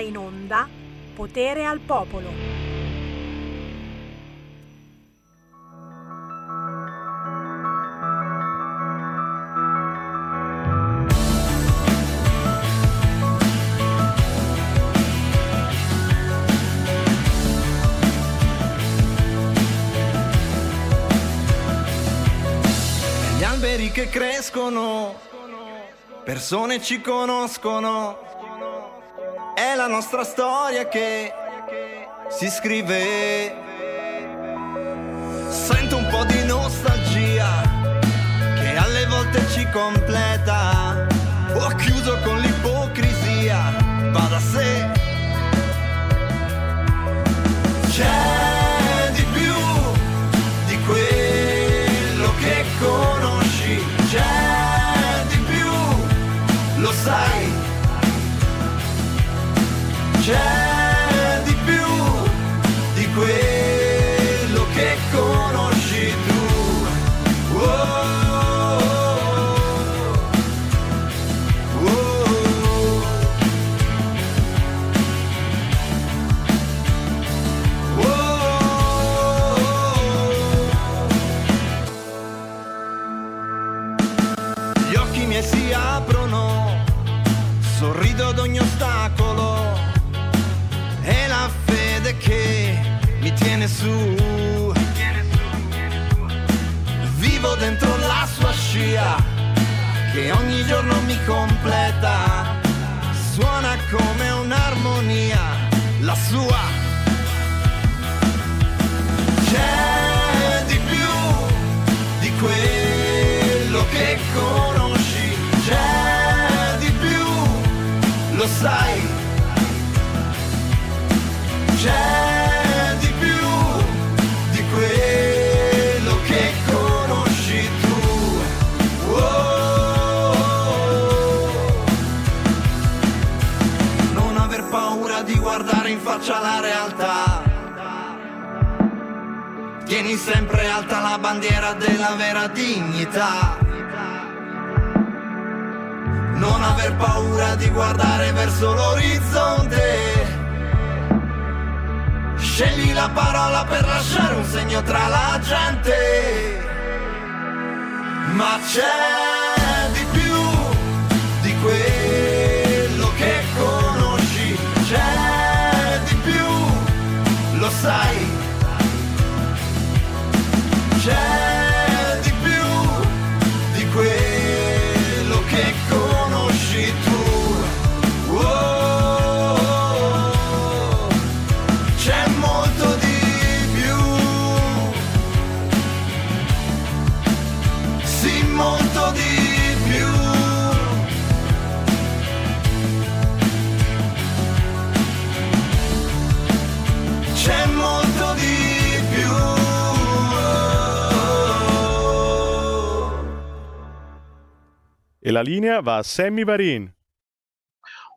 in onda Potere al Popolo. Gli alberi che crescono, persone ci conoscono, è la nostra storia che si scrive. Sento un po' di nostalgia che alle volte ci completa. Ho chiuso con l'ipocrisia, va da sé. C'è C'è su. Vivo dentro la sua scia, che ogni giorno mi completa. Suona come un'armonia, la sua. C'è di più di quello che conosci, c'è di più, lo sai. C'è faccia la realtà. Tieni sempre alta la bandiera della vera dignità. Non aver paura di guardare verso l'orizzonte. Scegli la parola per lasciare un segno tra la gente. Ma c'è E la linea va a Sammy Varin.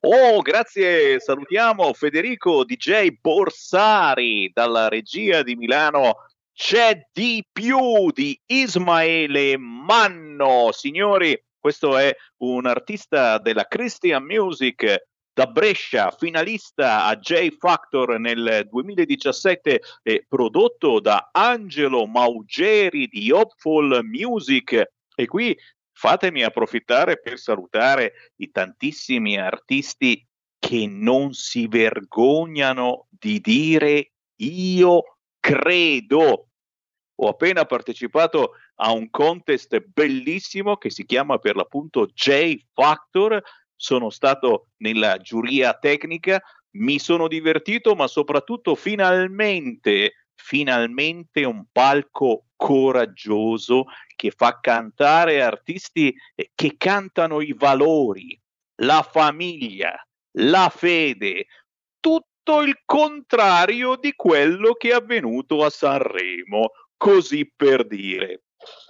Oh, grazie, salutiamo Federico DJ Borsari dalla regia di Milano. C'è di più di Ismaele Manno, signori. Questo è un artista della Christian Music da Brescia, finalista a J Factor nel 2017, eh, prodotto da Angelo Maugeri di Hopeful Music. E qui fatemi approfittare per salutare i tantissimi artisti che non si vergognano di dire io credo. Ho appena partecipato a un contest bellissimo che si chiama per l'appunto J Factor. Sono stato nella giuria tecnica, mi sono divertito, ma soprattutto finalmente, finalmente un palco coraggioso che fa cantare artisti eh, che cantano i valori, la famiglia, la fede, tutto il contrario di quello che è avvenuto a Sanremo, così per dire.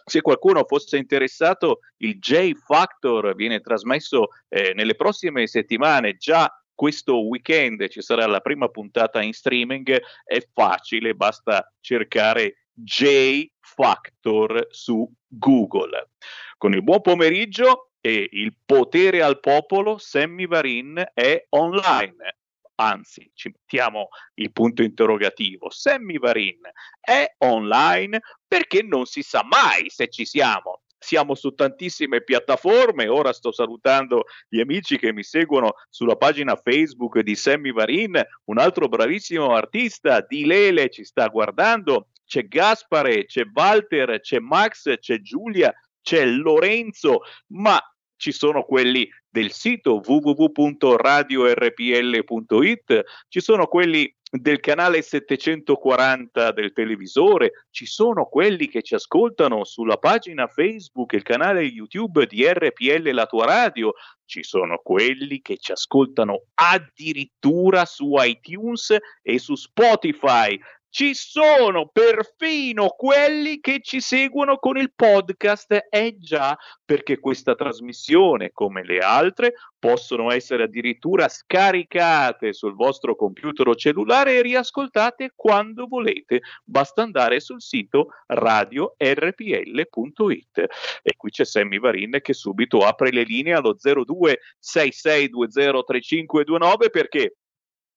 Se qualcuno fosse interessato, il J Factor viene trasmesso eh, nelle prossime settimane, già questo weekend ci sarà la prima puntata in streaming, è facile, basta cercare J Factor su Google. Con il buon pomeriggio e il potere al popolo, Sammy Varin è online. anzi ci mettiamo il punto interrogativo, Sammy Varin è online perché non si sa mai se ci siamo. Siamo su tantissime piattaforme, ora sto salutando gli amici che mi seguono sulla pagina Facebook di Sammy Varin, un altro bravissimo artista. Di Lele ci sta guardando, c'è Gaspare, c'è Walter, c'è Max, c'è Giulia, c'è Lorenzo, ma ci sono quelli del sito www.radiorpl.it, ci sono quelli del canale 740 del televisore, ci sono quelli che ci ascoltano sulla pagina Facebook, il canale YouTube di RPL La tua radio, ci sono quelli che ci ascoltano addirittura su iTunes e su Spotify ci sono perfino quelli che ci seguono con il podcast. Eh già, perché questa trasmissione, come le altre, possono essere addirittura scaricate sul vostro computer o cellulare e riascoltate quando volete. Basta andare sul sito radiorpl.it. E qui c'è Sammy Varin che subito apre le linee allo 0266203529 perché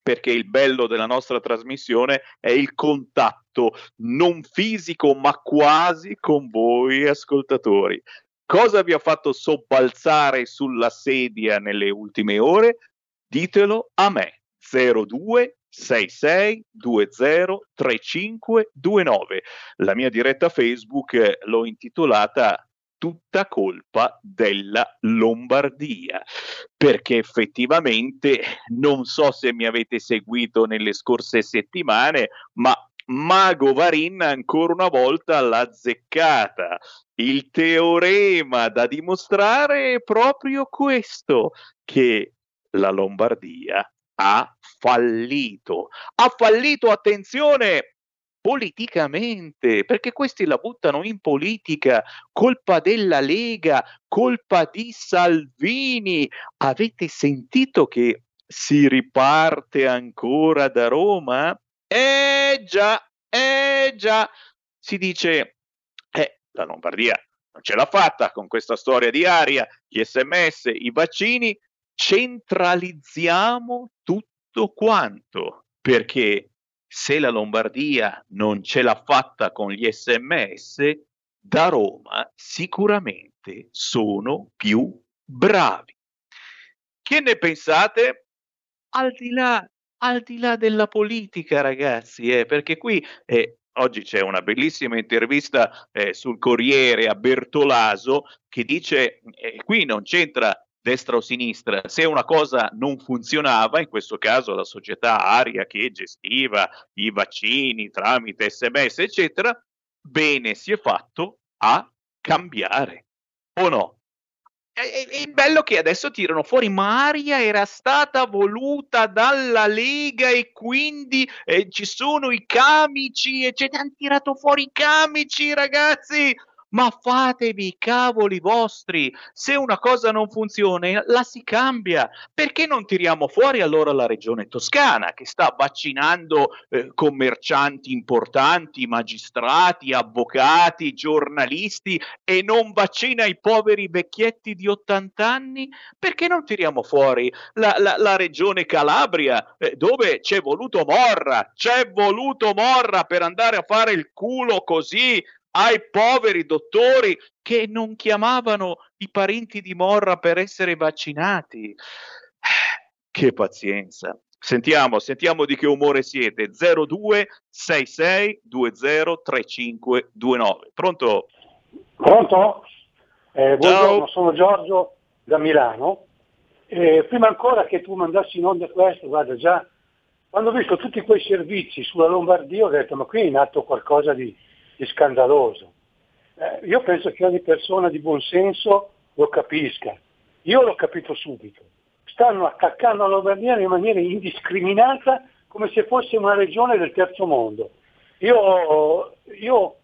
perché il bello della nostra trasmissione è il contatto non fisico ma quasi con voi ascoltatori. Cosa vi ha fatto sobbalzare sulla sedia nelle ultime ore? Ditelo a me. 02 3529. La mia diretta Facebook l'ho intitolata tutta colpa della Lombardia, perché effettivamente non so se mi avete seguito nelle scorse settimane, ma Mago Varin ancora una volta l'ha zeccata. Il teorema da dimostrare è proprio questo, che la Lombardia ha fallito. Ha fallito, attenzione, politicamente, perché questi la buttano in politica, colpa della Lega, colpa di Salvini. Avete sentito che si riparte ancora da Roma? Eh già, eh già, si dice, eh, la Lombardia non ce l'ha fatta con questa storia di aria, gli sms, i vaccini, centralizziamo tutto quanto, perché se la Lombardia non ce l'ha fatta con gli sms, da Roma sicuramente sono più bravi. Che ne pensate? Al di là, al di là della politica, ragazzi, eh, perché qui eh, oggi c'è una bellissima intervista eh, sul Corriere a Bertolaso che dice eh, qui non c'entra destra o sinistra, se una cosa non funzionava, in questo caso la società Aria che gestiva i vaccini tramite sms, eccetera, bene si è fatto a cambiare, o no? È, bello che adesso tirano fuori, ma Aria era stata voluta dalla Lega e quindi eh, ci sono i camici, eccetera. Hanno tirato fuori i camici, ragazzi ma fatevi i cavoli vostri. Se una cosa non funziona, la si cambia. Perché non tiriamo fuori allora la regione toscana che sta vaccinando eh, commercianti importanti, magistrati, avvocati, giornalisti e non vaccina i poveri vecchietti di 80 anni? Perché non tiriamo fuori la, la, la regione Calabria eh, dove c'è voluto Morra, c'è voluto Morra per andare a fare il culo così ai poveri dottori che non chiamavano i parenti di Morra per essere vaccinati. Che pazienza. Sentiamo, sentiamo di che umore siete. 0266203529. Pronto? Pronto? Eh, buongiorno, sono Giorgio da Milano. Eh, prima ancora che tu mandassi in onda questo, guarda già, quando ho visto tutti quei servizi sulla Lombardia ho detto ma qui è in atto qualcosa di, di scandaloso. Eh, io penso che ogni persona di buon senso lo capisca. Io l'ho capito subito. Stanno attaccando la Lombardia in maniera indiscriminata come se fosse una regione del terzo mondo. Io, io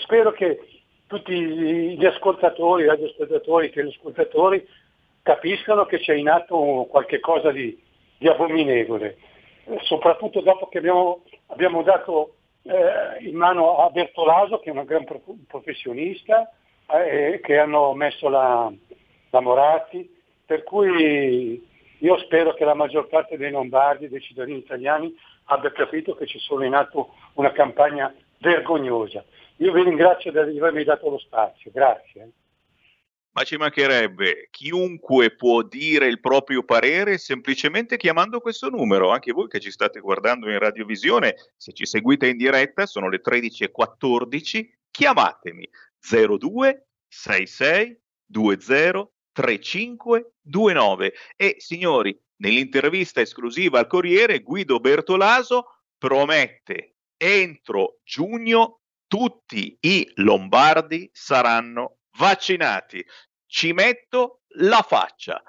spero che tutti gli ascoltatori, gli radioascoltatori, i telescoltatori capiscano che c'è in atto qualche cosa di, di abominevole, eh, soprattutto dopo che abbiamo, abbiamo dato eh, in mano a Bertolaso che è un gran professionista, eh, che hanno messo la, la Moratti, per cui io spero che la maggior parte dei lombardi, dei cittadini italiani, abbia capito che ci sono in atto una campagna vergognosa. Io vi ringrazio di avermi dato lo spazio, grazie. Ma ci mancherebbe, chiunque può dire il proprio parere semplicemente chiamando questo numero, anche voi che ci state guardando in radiovisione, se ci seguite in diretta sono le 13.14, chiamatemi 02 66 20 3529 e signori, nell'intervista esclusiva al Corriere Guido Bertolaso promette entro giugno tutti i lombardi saranno vaccinati. Ci metto la faccia.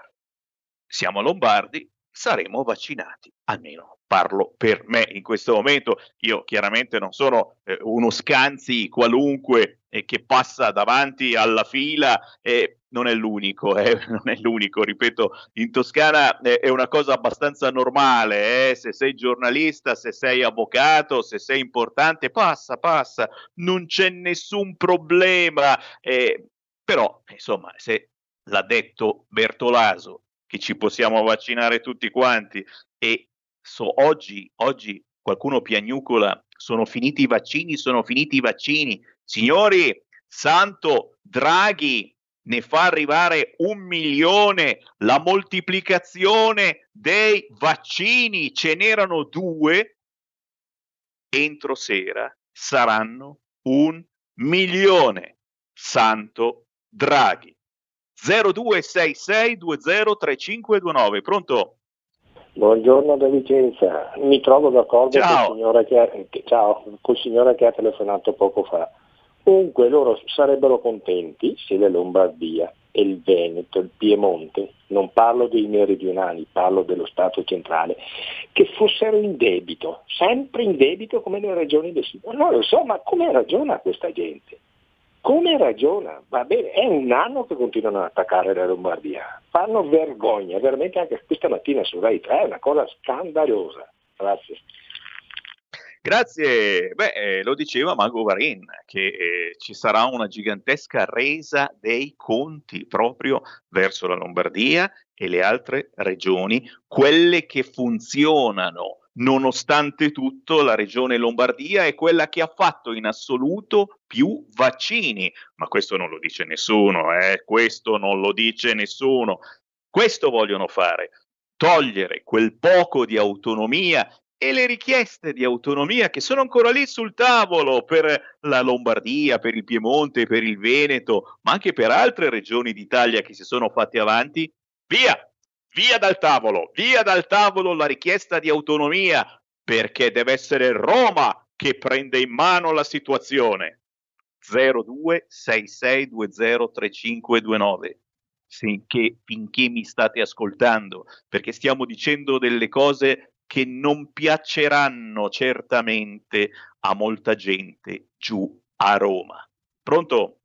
Siamo lombardi, saremo vaccinati, almeno parlo per me in questo momento. Io chiaramente non sono eh, uno scanzi qualunque eh, che passa davanti alla fila e non è l'unico, eh, non è l'unico, ripeto, in Toscana eh, è una cosa abbastanza normale, eh, se sei giornalista, se sei avvocato, se sei importante, passa, passa, non c'è nessun problema, eh, però insomma se l'ha detto Bertolaso che ci possiamo vaccinare tutti quanti e so, oggi, oggi qualcuno piagnucola, sono finiti i vaccini, sono finiti i vaccini. Signori, santo Draghi ne fa arrivare un milione, la moltiplicazione dei vaccini, ce n'erano due, entro sera saranno un milione. Santo Draghi. 0266203529, pronto? Buongiorno da Vicenza, mi trovo d'accordo Ciao. Col, che, ciao, col signore che ha telefonato poco fa. Comunque loro sarebbero contenti se la Lombardia e il Veneto, il Piemonte, non parlo dei meridionali, parlo dello Stato centrale, che fossero in debito, sempre in debito come le regioni del sud. Non lo so, ma come ragiona questa gente? Come ragiona? Va bene, è un anno che continuano ad attaccare la Lombardia. Fanno vergogna, veramente anche questa mattina su Rai 3 è una cosa scandalosa. Grazie. Grazie, beh, eh, lo diceva Mago Varin che eh, ci sarà una gigantesca resa dei conti proprio verso la Lombardia e le altre regioni, quelle che funzionano nonostante tutto la regione Lombardia è quella che ha fatto in assoluto più vaccini, ma questo non lo dice nessuno, eh? questo non lo dice nessuno. Questo vogliono fare, togliere quel poco di autonomia e le richieste di autonomia che sono ancora lì sul tavolo per la Lombardia, per il Piemonte, per il Veneto, ma anche per altre regioni d'Italia che si sono fatte avanti, via, via dal tavolo, via dal tavolo la richiesta di autonomia, perché deve essere Roma che prende in mano la situazione. 0266203529 finché, finché mi state ascoltando, perché stiamo dicendo delle cose che non piaceranno certamente a molta gente giù a Roma. Pronto?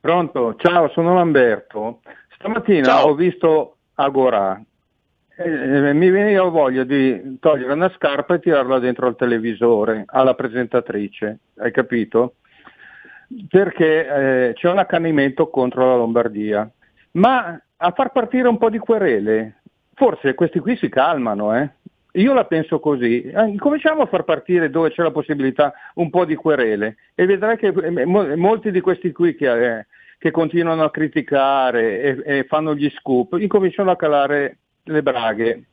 Pronto, ciao, sono Lamberto. Stamattina ciao. ho visto Agora. Eh, mi veniva voglia di togliere una scarpa e tirarla dentro al televisore, alla presentatrice, hai capito? Perché eh, c'è un accanimento contro la Lombardia. Ma a far partire un po' di querele, forse questi qui si calmano, eh? Io la penso così, eh, cominciamo a far partire dove c'è la possibilità un po' di querele e vedrai che eh, molti di questi qui che, eh, che continuano a criticare e, e, fanno gli scoop incominciano a calare le braghe.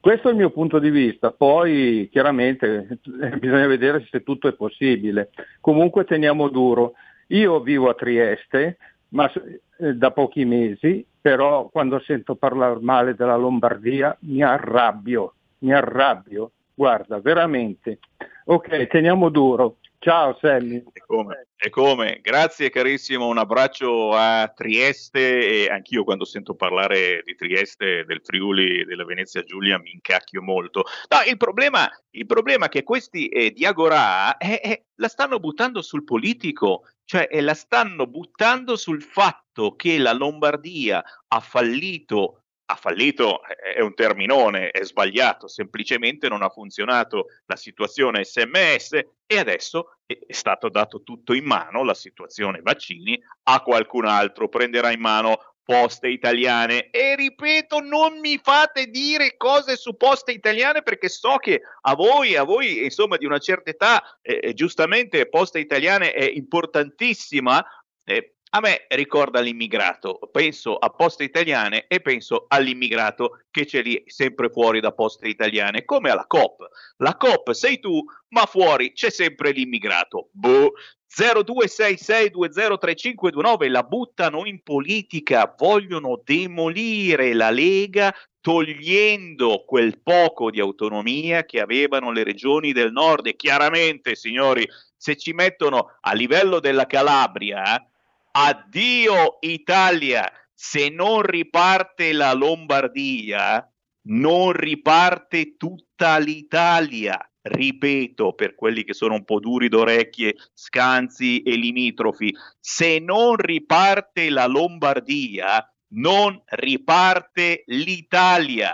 Questo è il mio punto di vista, poi chiaramente bisogna vedere se tutto è possibile. Comunque teniamo duro. Io vivo a Trieste, ma da pochi mesi, però quando sento parlare male della Lombardia mi arrabbio mi arrabbio, guarda, veramente. Ok, teniamo duro. Ciao Sammy. E come, e come? Grazie carissimo, un abbraccio a Trieste e anch'io quando sento parlare di Trieste, del Friuli della Venezia Giulia mi incacchio molto. No, il problema, il problema è che questi eh, di Agorà eh, eh, la stanno buttando sul politico, cioè la stanno buttando sul fatto che la Lombardia ha fallito ha fallito è un terminone, è sbagliato, semplicemente non ha funzionato la situazione SMS e adesso è stato dato tutto in mano, la situazione vaccini, a qualcun altro, prenderà in mano Poste Italiane. E ripeto, non mi fate dire cose su Poste Italiane perché so che a voi, a voi insomma di una certa età, eh, eh giustamente Poste Italiane è importantissima. Eh, a me ricorda l'immigrato, penso a poste italiane e penso all'immigrato che c'è lì sempre fuori da poste italiane, come alla COP. La COP sei tu, ma fuori c'è sempre l'immigrato. Boh. 0266203529 la buttano in politica, vogliono demolire la Lega togliendo quel poco di autonomia che avevano le regioni del nord e chiaramente, signori, se ci mettono a livello della Calabria, addio Italia, se non riparte la Lombardia, non riparte tutta l'Italia. Ripeto, per quelli che sono un po' duri d'orecchie, scanzi e limitrofi, se non riparte la Lombardia, non riparte l'Italia.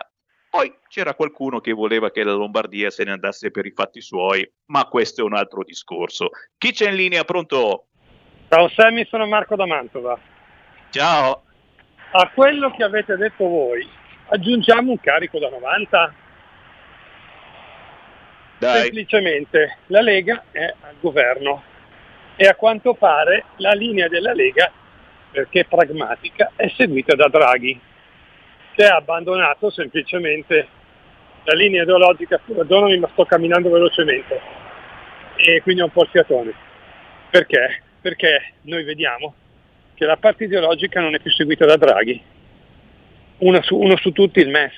Poi c'era qualcuno che voleva che la Lombardia se ne andasse per i fatti suoi, ma questo è un altro discorso. Chi c'è in linea? Pronto? Ciao Sammy, sono Marco da Mantova. Ciao. A quello che avete detto voi, aggiungiamo un carico da 90? Dai. Semplicemente la Lega è al governo e a quanto pare la linea della Lega, perché è pragmatica, è seguita da Draghi, che ha abbandonato semplicemente la linea ideologica, perdonami ma sto camminando velocemente e quindi ho un po' il fiatone. Perché? Perché noi vediamo che la parte ideologica non è più seguita da Draghi. Uno su, uno su tutti il MES.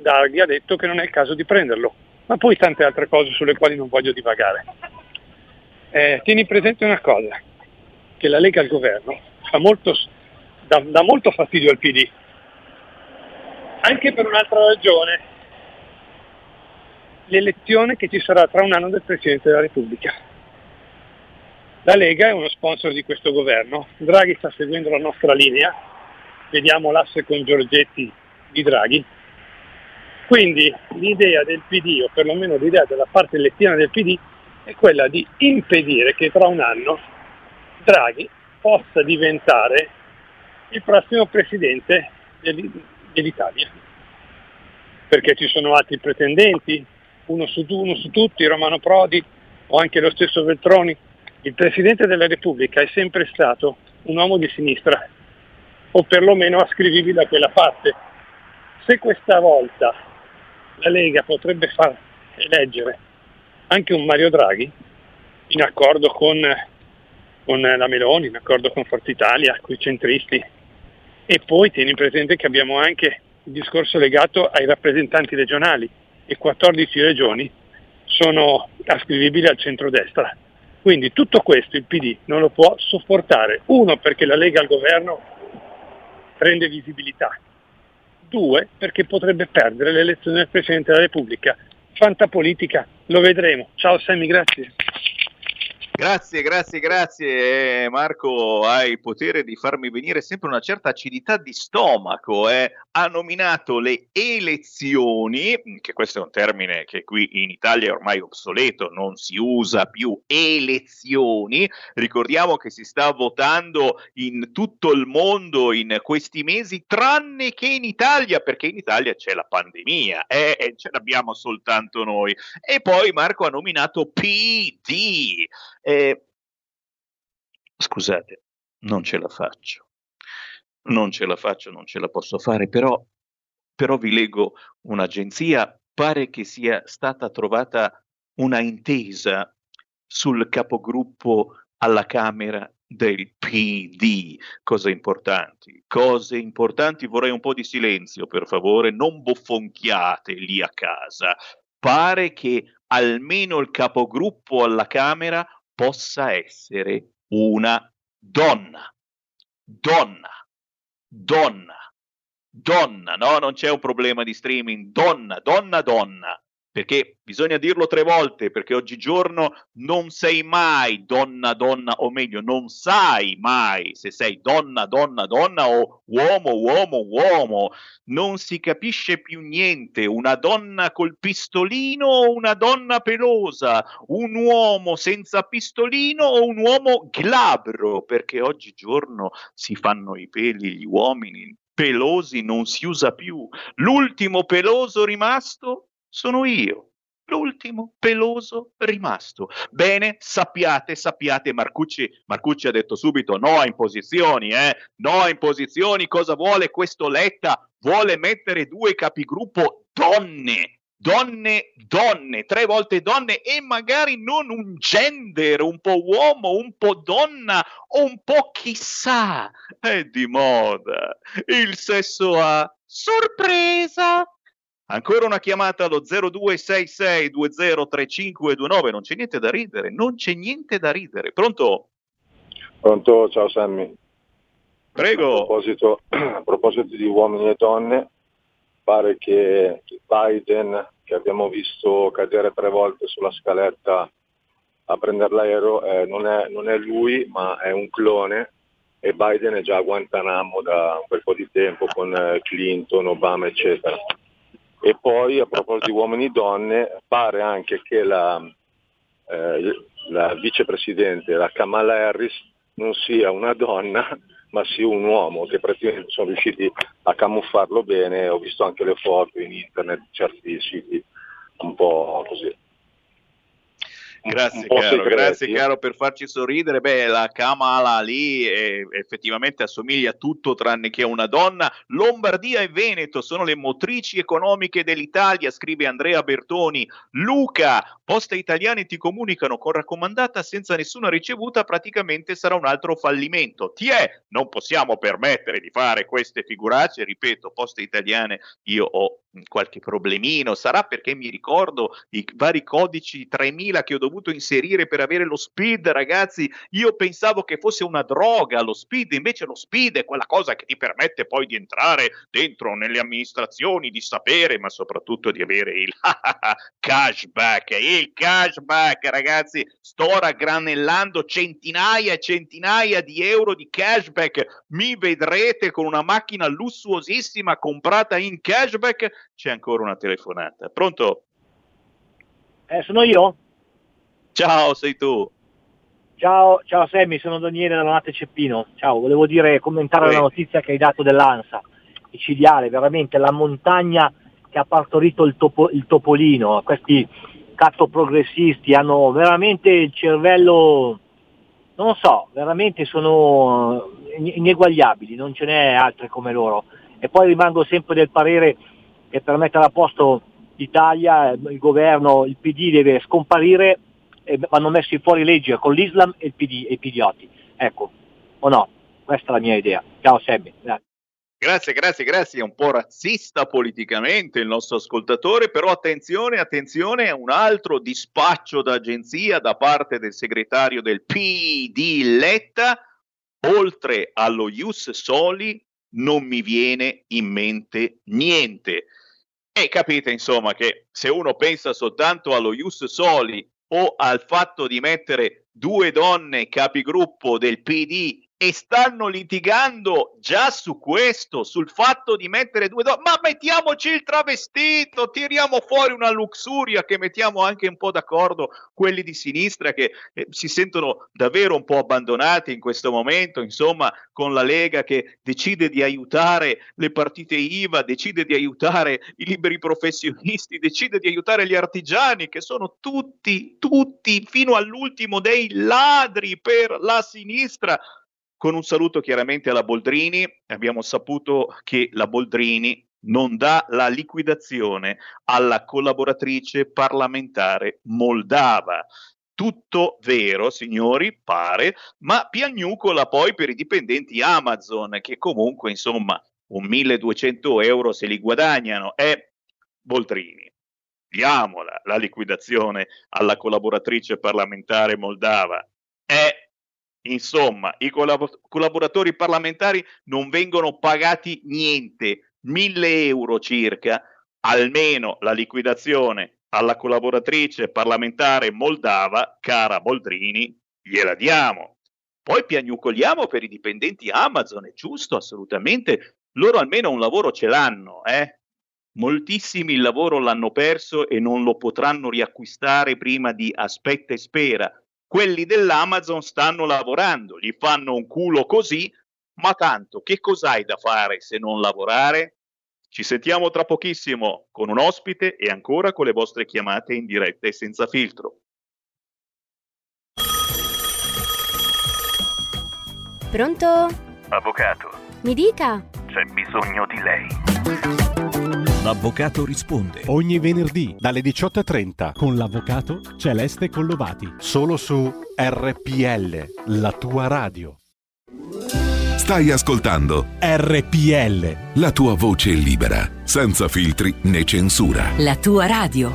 Draghi ha detto che non è il caso di prenderlo, ma poi tante altre cose sulle quali non voglio divagare. Eh, tieni presente una cosa, che la Lega al governo molto, dà, dà molto fastidio al PD, anche per un'altra ragione, l'elezione che ci sarà tra un anno del Presidente della Repubblica. La Lega è uno sponsor di questo governo, Draghi sta seguendo la nostra linea, vediamo l'asse con Giorgetti di Draghi, quindi l'idea del PD, o perlomeno l'idea della parte elettiva del PD, è quella di impedire che tra un anno Draghi possa diventare il prossimo presidente dell'Italia. Perché ci sono altri pretendenti, uno su, uno su tutti, Romano Prodi o anche lo stesso Veltroni, il Presidente della Repubblica è sempre stato un uomo di sinistra, o perlomeno ascrivibile a quella parte. Se questa volta la Lega potrebbe far eleggere anche un Mario Draghi, in accordo con, con la Meloni, in accordo con Forza Italia, con i centristi, e poi tieni presente che abbiamo anche il discorso legato ai rappresentanti regionali e 14 regioni sono ascrivibili al centrodestra. Quindi tutto questo il PD non lo può sopportare. Uno, perché la Lega al governo prende visibilità. Due, perché potrebbe perdere l'elezione del Presidente della Repubblica. Fantapolitica, lo vedremo. Ciao Sammy, grazie. Grazie, grazie, grazie Marco, hai il potere di farmi venire sempre una certa acidità di stomaco. Eh. Ha nominato le elezioni, che questo è un termine che qui in Italia è ormai obsoleto, non si usa più elezioni. Ricordiamo che si sta votando in tutto il mondo in questi mesi, tranne che in Italia, perché in Italia c'è la pandemia eh, e ce l'abbiamo soltanto noi. E poi Marco ha nominato PD. Eh, scusate, non ce la faccio. Non ce la faccio, non ce la posso fare, però, però vi leggo un'agenzia, pare che sia stata trovata una intesa sul capogruppo alla Camera del PD. Cose importanti, cose importanti, vorrei un po' di silenzio per favore, non bofonchiate lì a casa. Pare che almeno il capogruppo alla Camera possa essere una donna. Donna, donna, donna, no? Non c'è un problema di streaming. Donna, donna, donna. Perché bisogna dirlo tre volte, perché oggigiorno non sei mai donna, donna, o meglio, non sai mai se sei donna, donna, donna o uomo, uomo, uomo. Non si capisce più niente. Una donna col pistolino o una donna pelosa, un uomo senza pistolino o un uomo glabro, perché oggigiorno si fanno i peli gli uomini. Pelosi non si usa più. L'ultimo peloso rimasto sono io, l'ultimo peloso rimasto. Bene, sappiate, sappiate, Marcucci, Marcucci ha detto subito no a imposizioni, eh? no a imposizioni, cosa vuole questo Letta? Vuole mettere due capigruppo donne, donne, donne, tre volte donne e magari non un gender, un po' uomo, un po' donna un po' chissà. È di moda. Il sesso a sorpresa Ancora una chiamata allo 0266203529, non c'è niente da ridere, non c'è niente da ridere. Pronto? Pronto, ciao Sammy. Prego. A proposito, a proposito di uomini e donne, pare che Biden, che abbiamo visto cadere tre volte sulla scaletta a prendere l'aereo, eh, non, è, non è lui, ma è un clone e Biden è già a Guantanamo da un bel po' di tempo con eh, Clinton, Obama, eccetera. E poi a proposito di uomini e donne, pare anche che la, eh, la vicepresidente, la Kamala Harris, non sia una donna, ma sia un uomo, che praticamente sono riusciti a camuffarlo bene, ho visto anche le foto in internet, certi siti un po' così. Grazie caro, grazie caro per farci sorridere. Beh, la Kamala lì è, effettivamente assomiglia a tutto tranne che a una donna. Lombardia e Veneto sono le motrici economiche dell'Italia, scrive Andrea Bertoni. Luca, poste italiane ti comunicano con raccomandata senza nessuna ricevuta, praticamente sarà un altro fallimento. Ti è, non possiamo permettere di fare queste figuracce, ripeto, poste italiane, io ho qualche problemino, sarà perché mi ricordo i vari codici 3000 che ho dovuto inserire per avere lo speed, ragazzi, io pensavo che fosse una droga lo speed, invece lo speed è quella cosa che ti permette poi di entrare dentro nelle amministrazioni, di sapere, ma soprattutto di avere il cashback, il cashback, ragazzi, sto raggranellando centinaia e centinaia di euro di cashback, mi vedrete con una macchina lussuosissima comprata in cashback c'è ancora una telefonata. Pronto? Eh, sono io? Ciao, sei tu. Ciao, ciao Sammy, sono Daniele da Donate Ceppino. Ciao, volevo dire, commentare sì. la notizia che hai dato dell'ANSA, micidiale, veramente la montagna che ha partorito il, topo, il topolino, questi cattoprogressisti hanno veramente il cervello, non lo so, veramente sono ineguagliabili, non ce n'è altre come loro. E poi rimango sempre del parere che per mettere a posto l'Italia, il governo, il PD deve scomparire e vanno messi fuori legge con l'Islam e il PD e i pidioti. Ecco, o no? Questa è la mia idea. Ciao. Grazie. Grazie, grazie, grazie. È un po' razzista politicamente il nostro ascoltatore, però attenzione, attenzione, un altro dispaccio d'agenzia da parte del segretario del PD Letta, oltre allo Ius Soli non mi viene in mente niente. E capite insomma che se uno pensa soltanto allo Ius Soli o al fatto di mettere due donne capigruppo del PD e stanno litigando già su questo, sul fatto di mettere due donne. Ma mettiamoci il travestito, tiriamo fuori una luxuria che mettiamo anche un po' d'accordo quelli di sinistra che eh, si sentono davvero un po' abbandonati in questo momento, insomma, con la Lega che decide di aiutare le partite IVA, decide di aiutare i liberi professionisti, decide di aiutare gli artigiani che sono tutti, tutti fino all'ultimo dei ladri per la sinistra con un saluto chiaramente alla Boldrini, abbiamo saputo che la Boldrini non dà la liquidazione alla collaboratrice parlamentare moldava. Tutto vero, signori, pare, ma piagnucola poi per i dipendenti Amazon, che comunque, insomma, un 1200 euro se li guadagnano. E Boldrini, diamola la liquidazione alla collaboratrice parlamentare moldava. È Insomma, i collab- collaboratori parlamentari non vengono pagati niente, 1000 euro circa, almeno la liquidazione alla collaboratrice parlamentare moldava, cara Boldrini, gliela diamo. Poi piagnucoliamo per i dipendenti Amazon, è giusto, assolutamente. Loro almeno un lavoro ce l'hanno, eh? Moltissimi il lavoro l'hanno perso e non lo potranno riacquistare prima di aspetta e spera. Quelli dell'Amazon stanno lavorando, gli fanno un culo così, ma tanto che cos'hai da fare se non lavorare? Ci sentiamo tra pochissimo con un ospite e ancora con le vostre chiamate in diretta e senza filtro. Pronto? Avvocato. Mi dica. C'è bisogno di lei. L'avvocato risponde ogni venerdì dalle 18.30 con l'avvocato Celeste Collovati. Solo su RPL, la tua radio. Stai ascoltando RPL. La tua voce libera, senza filtri né censura. La tua radio.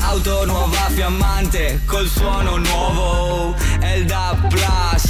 Auto nuova fiammante col suono nuovo. È il DAB Plus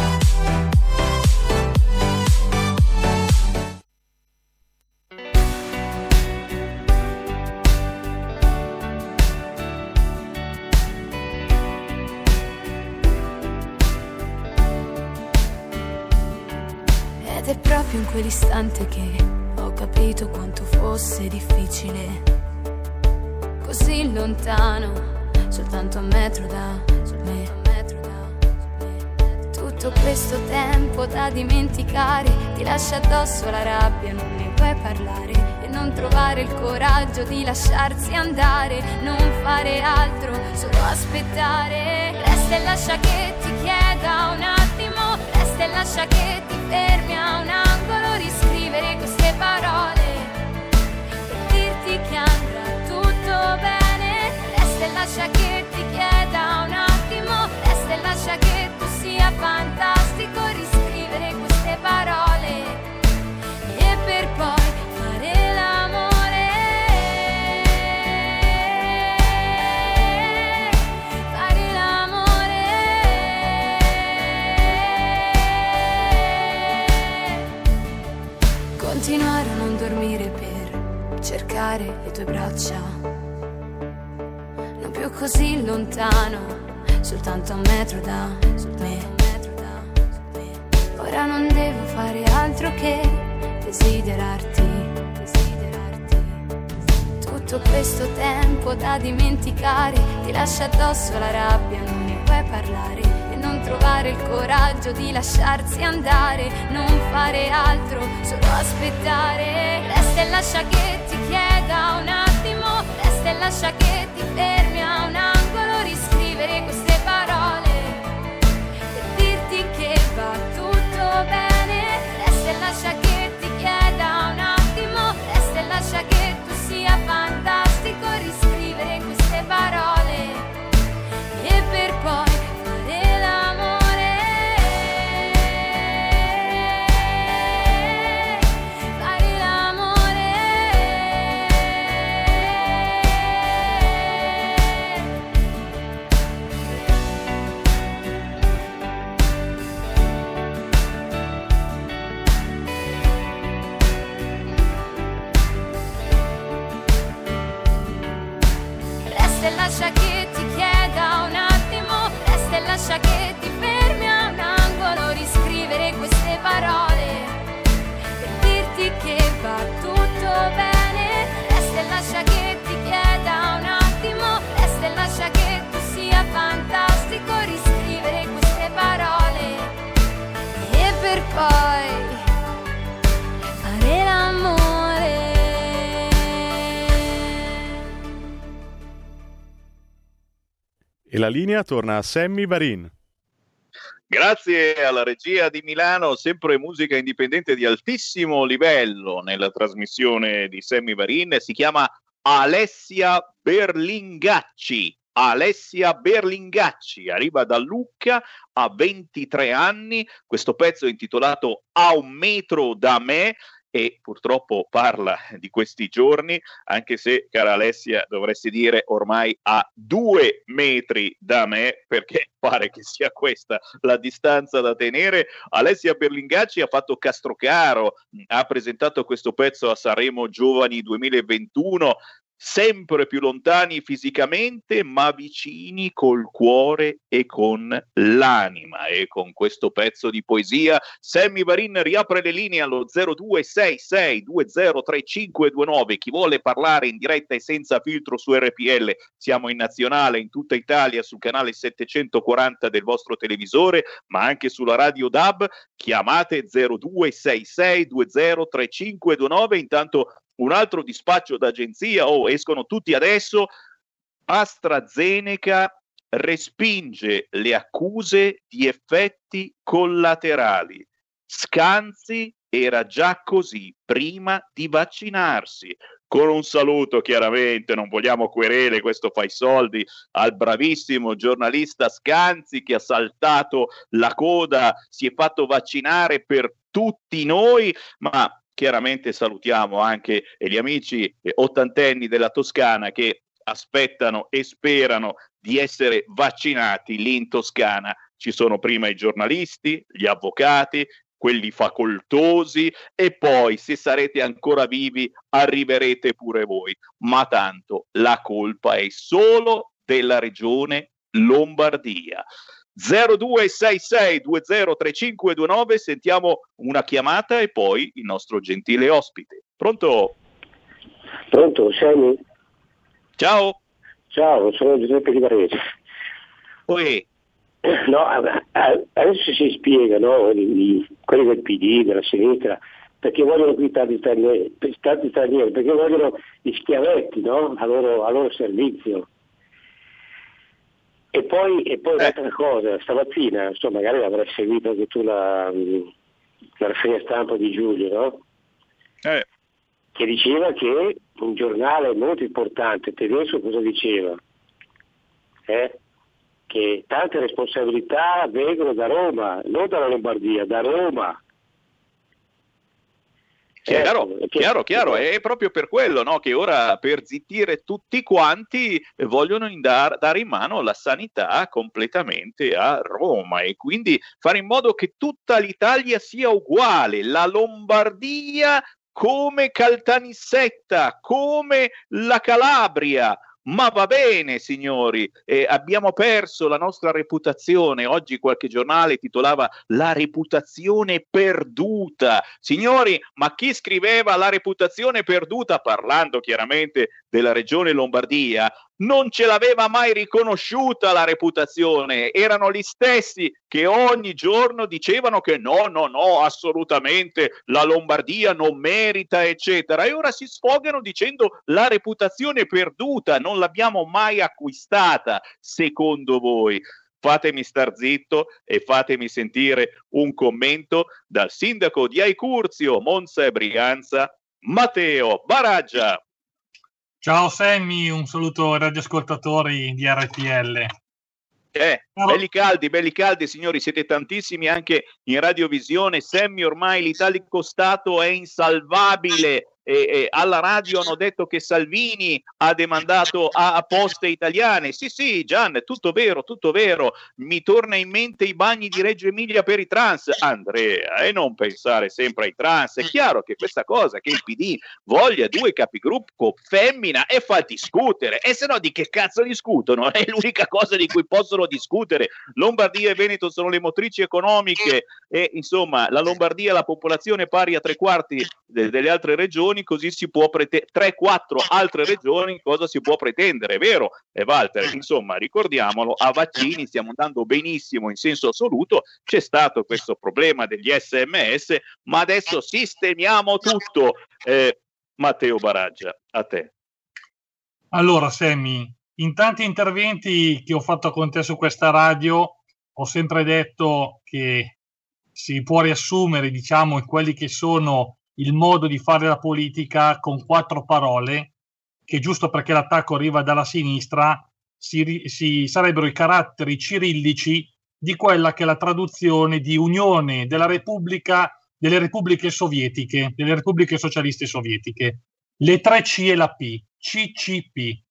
Quell'istante che ho capito quanto fosse difficile. Così lontano, soltanto a metro da me. Tutto questo tempo da dimenticare, ti lascia addosso la rabbia, non ne puoi parlare e non trovare il coraggio di lasciarsi andare, non fare altro, solo aspettare. Resta e lascia che ti chieda un attimo, resta e lascia che ti fermi a un angolo, riscrivere queste parole per dirti che andrà tutto bene. Resta e lascia che ti chieda un attimo, resta e lascia che tu sia fantastico, riscrivere queste parole per cercare le tue braccia. Non più così lontano, soltanto un metro da me. Ora non devo fare altro che desiderarti. Tutto questo tempo da dimenticare ti lascia addosso la rabbia, non ne puoi parlare trovare il coraggio di lasciarsi andare, non fare altro, solo aspettare. Resta e lascia che ti chieda un attimo, resta e lascia che ti fermi a un angolo, la linea torna a Sammy Varin. Grazie alla regia di Milano, sempre musica indipendente di altissimo livello nella trasmissione di Sammy Varin. Si chiama Alessia Berlingacci. Alessia Berlingacci arriva da Lucca a 23 anni. Questo pezzo è intitolato A un metro da me e purtroppo parla di questi giorni, anche se, cara Alessia, dovresti dire ormai a due metri da me, perché pare che sia questa la distanza da tenere. Alessia Berlingacci ha fatto Castrocaro, ha presentato questo pezzo a Sanremo Giovani 2021, sempre più lontani fisicamente, ma vicini col cuore e con l'anima. E con questo pezzo di poesia, Sammy Varin riapre le linee allo 0266203529. Chi vuole parlare in diretta e senza filtro su RPL, siamo in nazionale in tutta Italia sul canale 740 del vostro televisore, ma anche sulla radio DAB. Chiamate 0266203529. Intanto un altro dispaccio d'agenzia, oh, escono tutti adesso, AstraZeneca respinge le accuse di effetti collaterali. Scanzi era già così prima di vaccinarsi. Con un saluto, chiaramente, non vogliamo querele, questo fa i soldi, al bravissimo giornalista Scanzi che ha saltato la coda, si è fatto vaccinare per tutti noi, ma chiaramente salutiamo anche gli amici ottantenni della Toscana che aspettano e sperano di essere vaccinati lì in Toscana. Ci sono prima i giornalisti, gli avvocati, quelli facoltosi e poi se sarete ancora vivi arriverete pure voi. Ma tanto la colpa è solo della regione Lombardia. 0266203529 sentiamo una chiamata e poi il nostro gentile ospite. Pronto? Pronto, Sammy? Ciao. Ciao, sono Giuseppe Di Varese. Poi? No, adesso si spiega, no, quelli del PD, della sinistra, perché vogliono qui tanti stranieri perché vogliono gli schiavetti no? a, loro, a loro servizio. E poi, e poi un'altra cosa, stamattina, insomma, magari avrai seguito anche tu la, la rassegna stampa di Giulio, no? Eh. Che diceva che un giornale molto importante tedesco cosa diceva? Eh? Che tante responsabilità vengono da Roma, non dalla Lombardia, da Roma. Chiaro, eh, chiaro, chiaro, è proprio per quello no, che ora per zittire tutti quanti vogliono indar, dare in mano la sanità completamente a Roma. E quindi fare in modo che tutta l'Italia sia uguale, la Lombardia come Caltanissetta, come la Calabria, ma va bene, signori, eh, abbiamo perso la nostra reputazione. Oggi qualche giornale titolava La reputazione perduta. Signori, ma chi scriveva la reputazione perduta, parlando chiaramente della regione Lombardia, non ce l'aveva mai riconosciuta la reputazione, erano gli stessi che ogni giorno dicevano che no, no, no, assolutamente la Lombardia non merita, eccetera, e ora si sfogano dicendo la reputazione perduta, non l'abbiamo mai acquistata, secondo voi. Fatemi star zitto e fatemi sentire un commento dal sindaco di Aicurzio, Monza e Briganza, Matteo Baraggia. Ciao Sammy, un saluto ai radioascoltatori di RTL. Eh, belli caldi, belli caldi, signori, siete tantissimi anche in radiovisione. Sammy, ormai l'italico Stato è insalvabile e, e alla radio hanno detto che Salvini ha demandato a, a, poste italiane. Sì, sì, Gian, tutto vero, tutto vero. Mi torna in mente i bagni di Reggio Emilia per i trans. Andrea, e non pensare sempre ai trans. È chiaro che questa cosa, che il PD voglia due capigruppo femmina e fa discutere. E se no di che cazzo discutono? È l'unica cosa di cui possono discutere. Lombardia e Veneto sono le motrici economiche e insomma la Lombardia, la popolazione pari a tre quarti de- delle altre regioni regioni, così si può pretendere 3-4 altre regioni, cosa si può pretendere, è vero? E Walter, insomma, ricordiamolo, a vaccini stiamo andando benissimo in senso assoluto, c'è stato questo problema degli SMS, ma adesso sistemiamo tutto. Eh, Matteo Baraggia, a te. Allora, Sammy, in tanti interventi che ho fatto con te su questa radio, ho sempre detto che si può riassumere, diciamo, in quelli che sono il modo di fare la politica con quattro parole, che giusto perché l'attacco arriva dalla sinistra, si, si, sarebbero i caratteri cirillici di quella che è la traduzione di Unione della Repubblica delle Repubbliche Sovietiche, delle Repubbliche Socialiste Sovietiche. Le tre C e la P, CCP.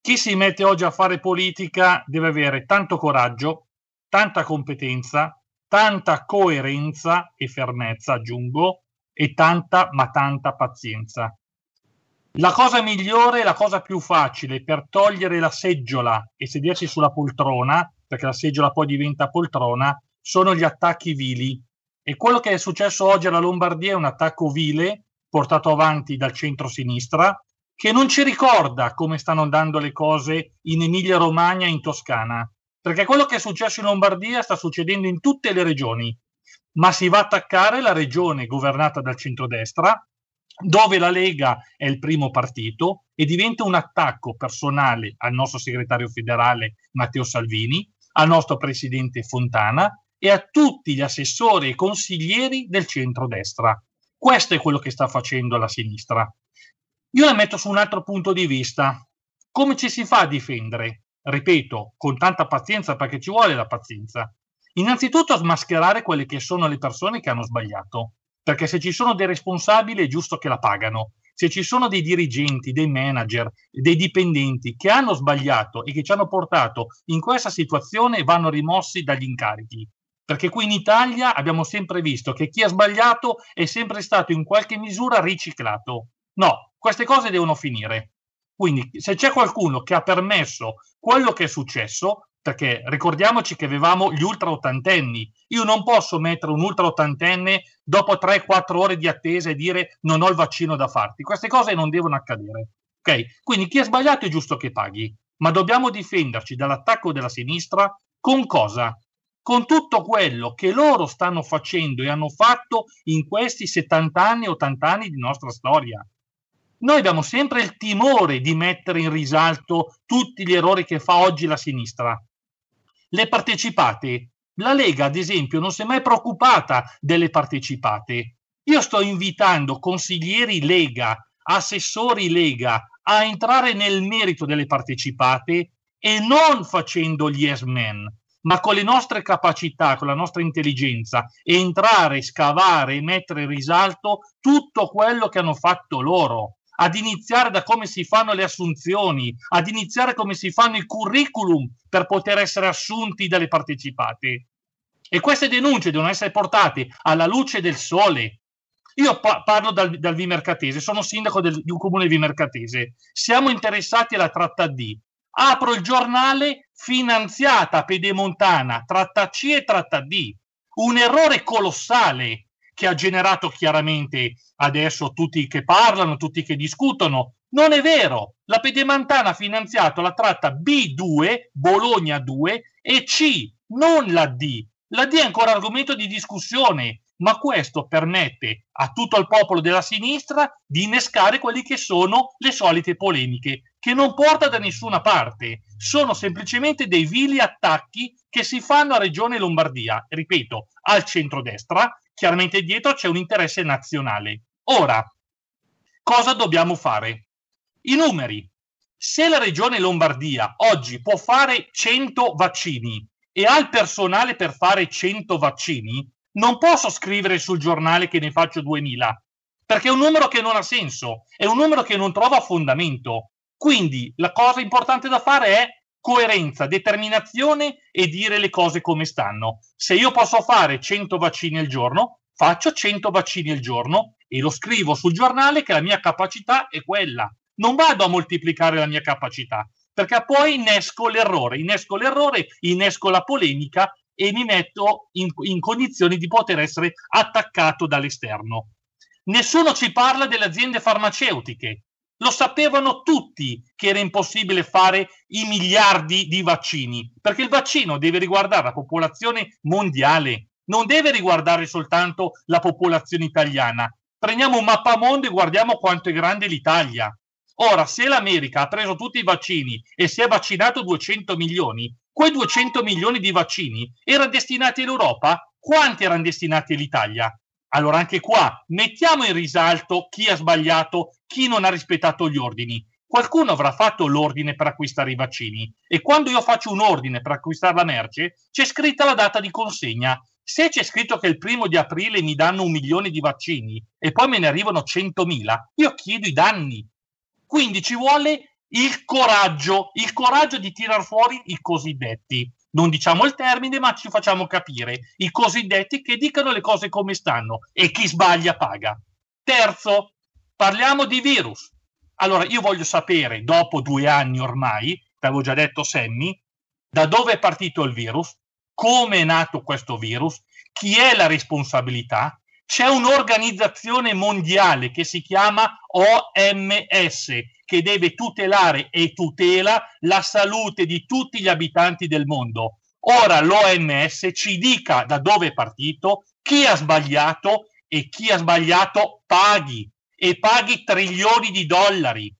Chi si mette oggi a fare politica deve avere tanto coraggio, tanta competenza, tanta coerenza e fermezza, aggiungo, e tanta ma tanta pazienza. La cosa migliore, la cosa più facile per togliere la seggiola e sedersi sulla poltrona, perché la seggiola poi diventa poltrona, sono gli attacchi vili. E quello che è successo oggi alla Lombardia è un attacco vile portato avanti dal centro-sinistra, che non ci ricorda come stanno andando le cose in Emilia-Romagna e in Toscana, perché quello che è successo in Lombardia sta succedendo in tutte le regioni, ma si va a attaccare la regione governata dal centrodestra dove la Lega è il primo partito e diventa un attacco personale al nostro segretario federale Matteo Salvini, al nostro presidente Fontana e a tutti gli assessori e consiglieri del centro-destra. Questo è quello che sta facendo la sinistra. Io la metto su un altro punto di vista. Come ci si fa a difendere? Ripeto, con tanta pazienza perché ci vuole la pazienza. Innanzitutto smascherare quelle che sono le persone che hanno sbagliato perché se ci sono dei responsabili è giusto che la pagano. Se ci sono dei dirigenti, dei manager, dei dipendenti che hanno sbagliato e che ci hanno portato in questa situazione, vanno rimossi dagli incarichi. Perché qui in Italia abbiamo sempre visto che chi ha sbagliato è sempre stato in qualche misura riciclato. No, queste cose devono finire. Quindi se c'è qualcuno che ha permesso quello che è successo, perché ricordiamoci che avevamo gli ultra ottantenni. Io non posso mettere un ultra ottantenne dopo 3-4 ore di attesa e dire non ho il vaccino da farti. Queste cose non devono accadere. Ok? Quindi chi ha sbagliato è giusto che paghi, ma dobbiamo difenderci dall'attacco della sinistra con cosa? Con tutto quello che loro stanno facendo e hanno fatto in questi 70 anni, 80 anni di nostra storia. Noi abbiamo sempre il timore di mettere in risalto tutti gli errori che fa oggi la sinistra, le partecipate. La Lega, ad esempio, non si è mai preoccupata delle partecipate. Io sto invitando consiglieri Lega, assessori Lega a entrare nel merito delle partecipate e non facendo gli yes men, ma con le nostre capacità, con la nostra intelligenza, entrare, scavare e mettere in risalto tutto quello che hanno fatto loro ad iniziare da come si fanno le assunzioni, ad iniziare come si fanno i curriculum per poter essere assunti dalle partecipate. E queste denunce devono essere portate alla luce del sole. Io pa- parlo dal, dal Vimercatese, sono sindaco del, di un comune Vimercatese. Siamo interessati alla tratta D. Apro il giornale finanziata Pedemontana, tratta C e tratta D. Un errore colossale che ha generato chiaramente adesso tutti che parlano, tutti che discutono. Non è vero, la Pedemantana ha finanziato la tratta B2, Bologna 2 e C, non la D. La D è ancora argomento di discussione, ma questo permette a tutto il popolo della sinistra di innescare quelle che sono le solite polemiche, che non porta da nessuna parte. Sono semplicemente dei vili attacchi che si fanno a Regione Lombardia, ripeto, al centrodestra, chiaramente dietro c'è un interesse nazionale. Ora, cosa dobbiamo fare? I numeri. Se la regione Lombardia oggi può fare 100 vaccini e ha il personale per fare 100 vaccini, non posso scrivere sul giornale che ne faccio 2000, perché è un numero che non ha senso, è un numero che non trova fondamento. Quindi la cosa importante da fare è coerenza, determinazione e dire le cose come stanno. Se io posso fare 100 vaccini al giorno, faccio 100 vaccini al giorno e lo scrivo sul giornale che la mia capacità è quella. Non vado a moltiplicare la mia capacità, perché poi innesco l'errore, innesco l'errore, innesco la polemica e mi metto in, in condizioni di poter essere attaccato dall'esterno. Nessuno ci parla delle aziende farmaceutiche, lo sapevano tutti che era impossibile fare i miliardi di vaccini, perché il vaccino deve riguardare la popolazione mondiale, non deve riguardare soltanto la popolazione italiana. Prendiamo un mappamondo e guardiamo quanto è grande l'Italia. Ora, se l'America ha preso tutti i vaccini e si è vaccinato 200 milioni, quei 200 milioni di vaccini erano destinati all'Europa? Quanti erano destinati all'Italia? Allora anche qua mettiamo in risalto chi ha sbagliato, chi non ha rispettato gli ordini. Qualcuno avrà fatto l'ordine per acquistare i vaccini e quando io faccio un ordine per acquistare la merce c'è scritta la data di consegna. Se c'è scritto che il primo di aprile mi danno un milione di vaccini e poi me ne arrivano 100.000, io chiedo i danni. Quindi ci vuole il coraggio, il coraggio di tirar fuori i cosiddetti. Non diciamo il termine, ma ci facciamo capire. I cosiddetti che dicano le cose come stanno e chi sbaglia paga. Terzo, parliamo di virus. Allora, io voglio sapere, dopo due anni ormai, l'avevo già detto Sammy, da dove è partito il virus, come è nato questo virus, chi è la responsabilità. C'è un'organizzazione mondiale che si chiama OMS, che deve tutelare e tutela la salute di tutti gli abitanti del mondo. Ora l'OMS ci dica da dove è partito, chi ha sbagliato e chi ha sbagliato paghi e paghi trilioni di dollari.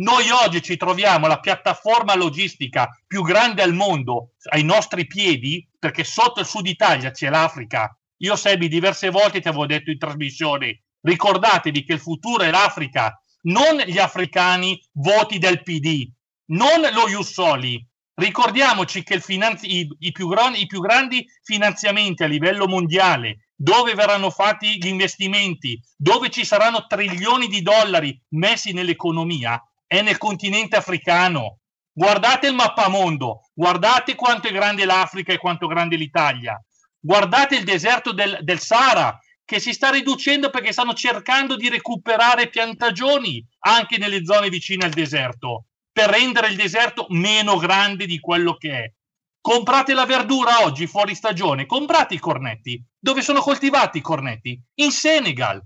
Noi oggi ci troviamo la piattaforma logistica più grande al mondo ai nostri piedi, perché sotto il sud Italia c'è l'Africa. Io, Sebi, diverse volte ti avevo detto in trasmissione, ricordatevi che il futuro è l'Africa non gli africani voti del PD, non lo Jussoli. Ricordiamoci che finanzi- i, i, più grandi, i più grandi finanziamenti a livello mondiale, dove verranno fatti gli investimenti, dove ci saranno trilioni di dollari messi nell'economia, è nel continente africano. Guardate il mappamondo, guardate quanto è grande l'Africa e quanto grande l'Italia. Guardate il deserto del, del Sahara, che si sta riducendo perché stanno cercando di recuperare piantagioni anche nelle zone vicine al deserto per rendere il deserto meno grande di quello che è. Comprate la verdura oggi fuori stagione, comprate i cornetti. Dove sono coltivati i cornetti? In Senegal.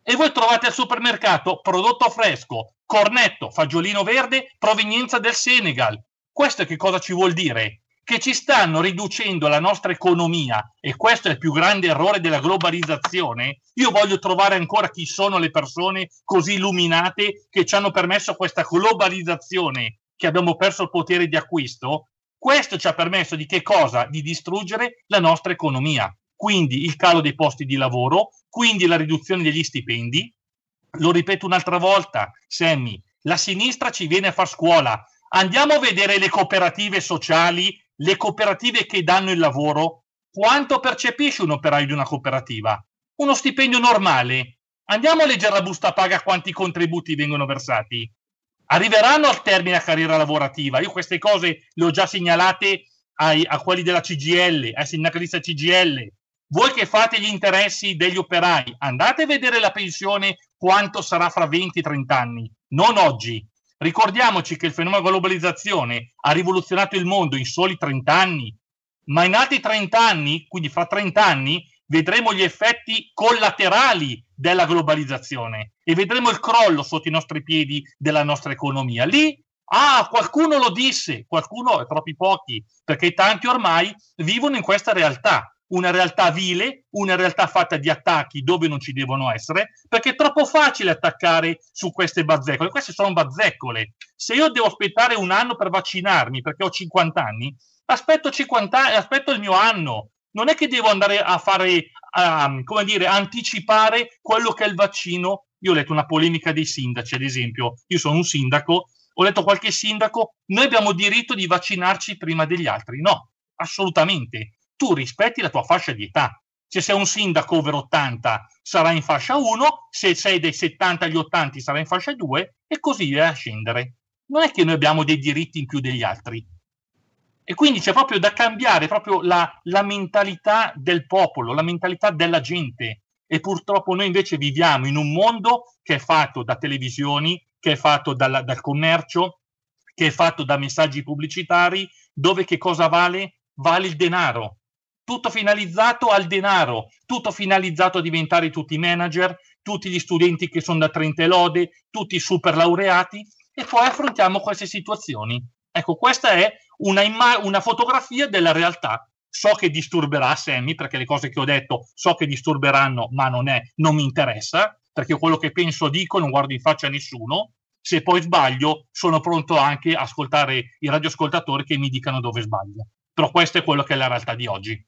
E voi trovate al supermercato prodotto fresco, cornetto, fagiolino verde, provenienza del Senegal. Questo che cosa ci vuol dire? Che ci stanno riducendo la nostra economia e questo è il più grande errore della globalizzazione, io voglio trovare ancora chi sono le persone così illuminate che ci hanno permesso questa globalizzazione, che abbiamo perso il potere di acquisto. Questo ci ha permesso di che cosa? Di distruggere la nostra economia. Quindi il calo dei posti di lavoro, quindi la riduzione degli stipendi. Lo ripeto un'altra volta, Sammy, la sinistra ci viene a far scuola. Andiamo a vedere le cooperative sociali le cooperative che danno il lavoro, quanto percepisce un operaio di una cooperativa? Uno stipendio normale. Andiamo a leggere la busta paga quanti contributi vengono versati. Arriveranno al termine a carriera lavorativa. Io queste cose le ho già segnalate ai, a quelli della CGL, ai sindacalisti CGL. Voi che fate gli interessi degli operai, andate a vedere la pensione quanto sarà fra 20-30 anni, non oggi. Ricordiamoci che il fenomeno globalizzazione ha rivoluzionato il mondo in soli 30 anni, ma in altri 30 anni, quindi fra 30 anni, vedremo gli effetti collaterali della globalizzazione e vedremo il crollo sotto i nostri piedi della nostra economia. Lì, ah, qualcuno lo disse, qualcuno, troppi pochi, perché tanti ormai vivono in questa realtà una realtà vile, una realtà fatta di attacchi dove non ci devono essere, perché è troppo facile attaccare su queste bazzecole. Queste sono bazzecole. Se io devo aspettare un anno per vaccinarmi perché ho 50 anni, aspetto, 50 anni, aspetto il mio anno. Non è che devo andare a fare, um, come dire, anticipare quello che è il vaccino. Io ho letto una polemica dei sindaci, ad esempio. Io sono un sindaco, ho letto qualche sindaco, noi abbiamo diritto di vaccinarci prima degli altri. No, assolutamente tu rispetti la tua fascia di età. Se sei un sindaco over 80 sarà in fascia 1, se sei dei 70 agli 80 sarà in fascia 2 e così via a scendere. Non è che noi abbiamo dei diritti in più degli altri. E quindi c'è proprio da cambiare proprio la, la mentalità del popolo, la mentalità della gente. E purtroppo noi invece viviamo in un mondo che è fatto da televisioni, che è fatto dalla, dal commercio, che è fatto da messaggi pubblicitari, dove che cosa vale? Vale il denaro tutto finalizzato al denaro, tutto finalizzato a diventare tutti manager, tutti gli studenti che sono da 30 lode, tutti super laureati e poi affrontiamo queste situazioni. Ecco, questa è una, imma- una fotografia della realtà. So che disturberà Sammy perché le cose che ho detto so che disturberanno, ma non, è, non mi interessa perché quello che penso dico non guardo in faccia a nessuno. Se poi sbaglio, sono pronto anche a ascoltare i radioascoltatori che mi dicano dove sbaglio. però questo è quello che è la realtà di oggi.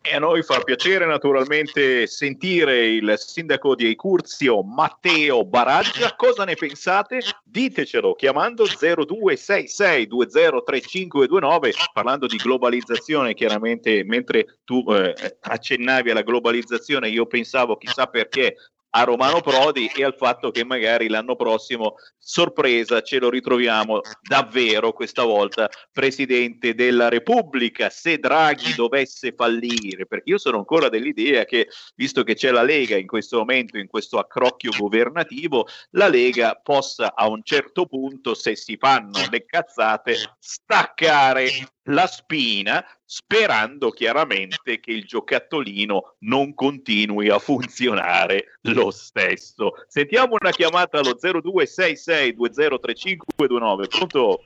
E a noi fa piacere naturalmente sentire il sindaco di Eicurzio, Matteo Baraggia. Cosa ne pensate? Ditecelo chiamando 0266203529, parlando di globalizzazione. Chiaramente, mentre tu eh, accennavi alla globalizzazione, io pensavo chissà perché a Romano Prodi e al fatto che magari l'anno prossimo, sorpresa, ce lo ritroviamo davvero questa volta presidente della Repubblica. Se Draghi dovesse fallire, perché io sono ancora dell'idea che, visto che c'è la Lega in questo momento, in questo accrocchio governativo, la Lega possa a un certo punto, se si fanno le cazzate, staccare la spina sperando chiaramente che il giocattolino non continui a funzionare lo stesso. Sentiamo una chiamata allo 0266203529. Pronto?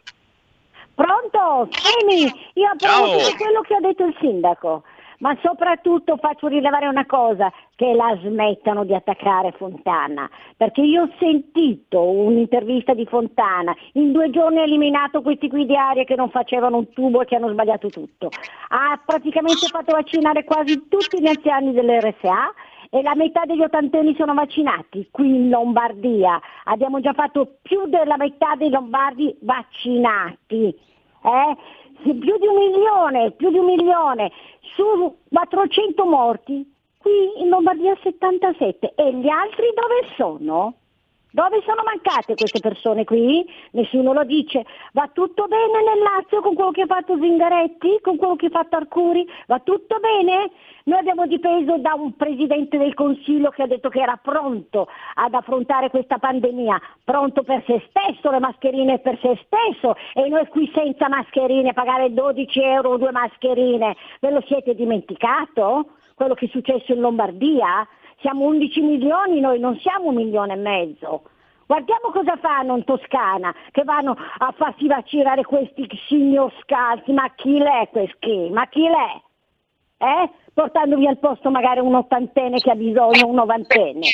Pronto? Semi, io approvo quello che ha detto il sindaco ma soprattutto faccio rilevare una cosa, che la smettano di attaccare Fontana, perché io ho sentito un'intervista di Fontana, in due giorni ha eliminato questi qui di aria che non facevano un tubo e che hanno sbagliato tutto, ha praticamente fatto vaccinare quasi tutti gli anziani dell'RSA e la metà degli ottantenni sono vaccinati. Qui in Lombardia abbiamo già fatto più della metà dei lombardi vaccinati. Eh? Più di un milione, più di un milione, su 400 morti, qui in Lombardia 77 e gli altri dove sono? Dove sono mancate queste persone qui? Nessuno lo dice. Va tutto bene nel Lazio con quello che ha fatto Zingaretti, con quello che ha fatto Arcuri? Va tutto bene? Noi abbiamo dipeso da un Presidente del Consiglio che ha detto che era pronto ad affrontare questa pandemia, pronto per se stesso, le mascherine per se stesso e noi qui senza mascherine pagare 12 euro due mascherine. Ve lo siete dimenticato? Quello che è successo in Lombardia? Siamo 11 milioni, noi non siamo un milione e mezzo. Guardiamo cosa fanno in Toscana, che vanno a farsi vaccinare questi signor scalzi, ma chi l'è questo? Ma chi l'è? Eh? Portando via il posto magari un ottantenne che ha bisogno, un novantenne.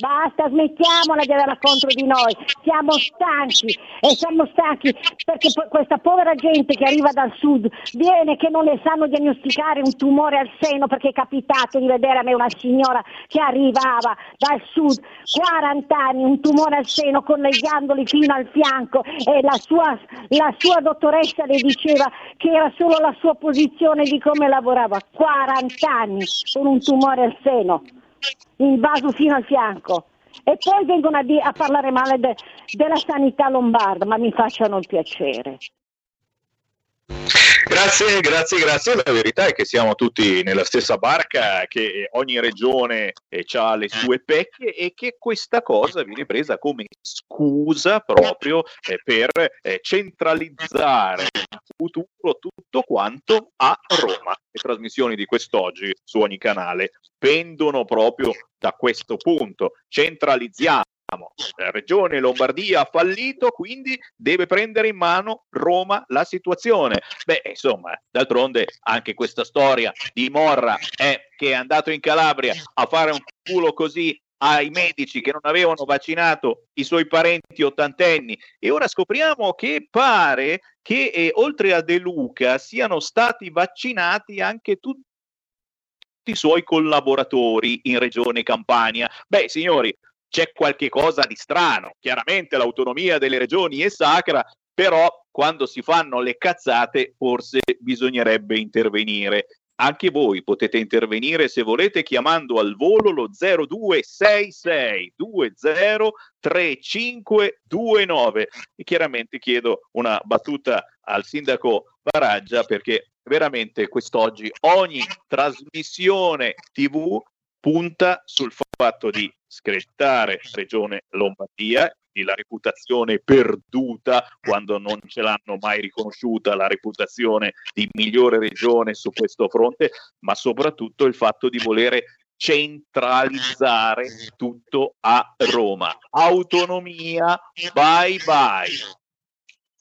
Basta, smettiamola di averla contro di noi. Siamo stanchi e siamo stanchi perché po- questa povera gente che arriva dal sud viene che non le sanno diagnosticare un tumore al seno perché è capitato di vedere a me una signora che arrivava dal sud, 40 anni, un tumore al seno con le ghiandole fino al fianco e la sua, la sua dottoressa le diceva che era solo la sua posizione di come lavorava. 40 anni con un tumore al seno invaso fino al fianco. E poi vengono a, di- a parlare male de- della sanità lombarda, ma mi facciano il piacere. Grazie, grazie, grazie. La verità è che siamo tutti nella stessa barca, che ogni regione eh, ha le sue pecche e che questa cosa viene presa come scusa proprio eh, per eh, centralizzare in futuro tutto quanto a Roma. Le trasmissioni di quest'oggi su ogni canale pendono proprio da questo punto. Centralizziamo la regione Lombardia ha fallito, quindi deve prendere in mano Roma la situazione. Beh, insomma, d'altronde anche questa storia di Morra è che è andato in Calabria a fare un culo così ai medici che non avevano vaccinato i suoi parenti ottantenni e ora scopriamo che pare che eh, oltre a De Luca siano stati vaccinati anche tutti i suoi collaboratori in regione Campania. Beh, signori, c'è qualche cosa di strano. Chiaramente l'autonomia delle regioni è sacra, però quando si fanno le cazzate forse bisognerebbe intervenire. Anche voi potete intervenire se volete chiamando al volo lo 0266203529 e chiaramente chiedo una battuta al sindaco Baraggia perché veramente quest'oggi ogni trasmissione TV punta sul fatto di screditare Regione Lombardia, la reputazione perduta quando non ce l'hanno mai riconosciuta la reputazione di migliore regione su questo fronte, ma soprattutto il fatto di volere centralizzare tutto a Roma. Autonomia, bye bye.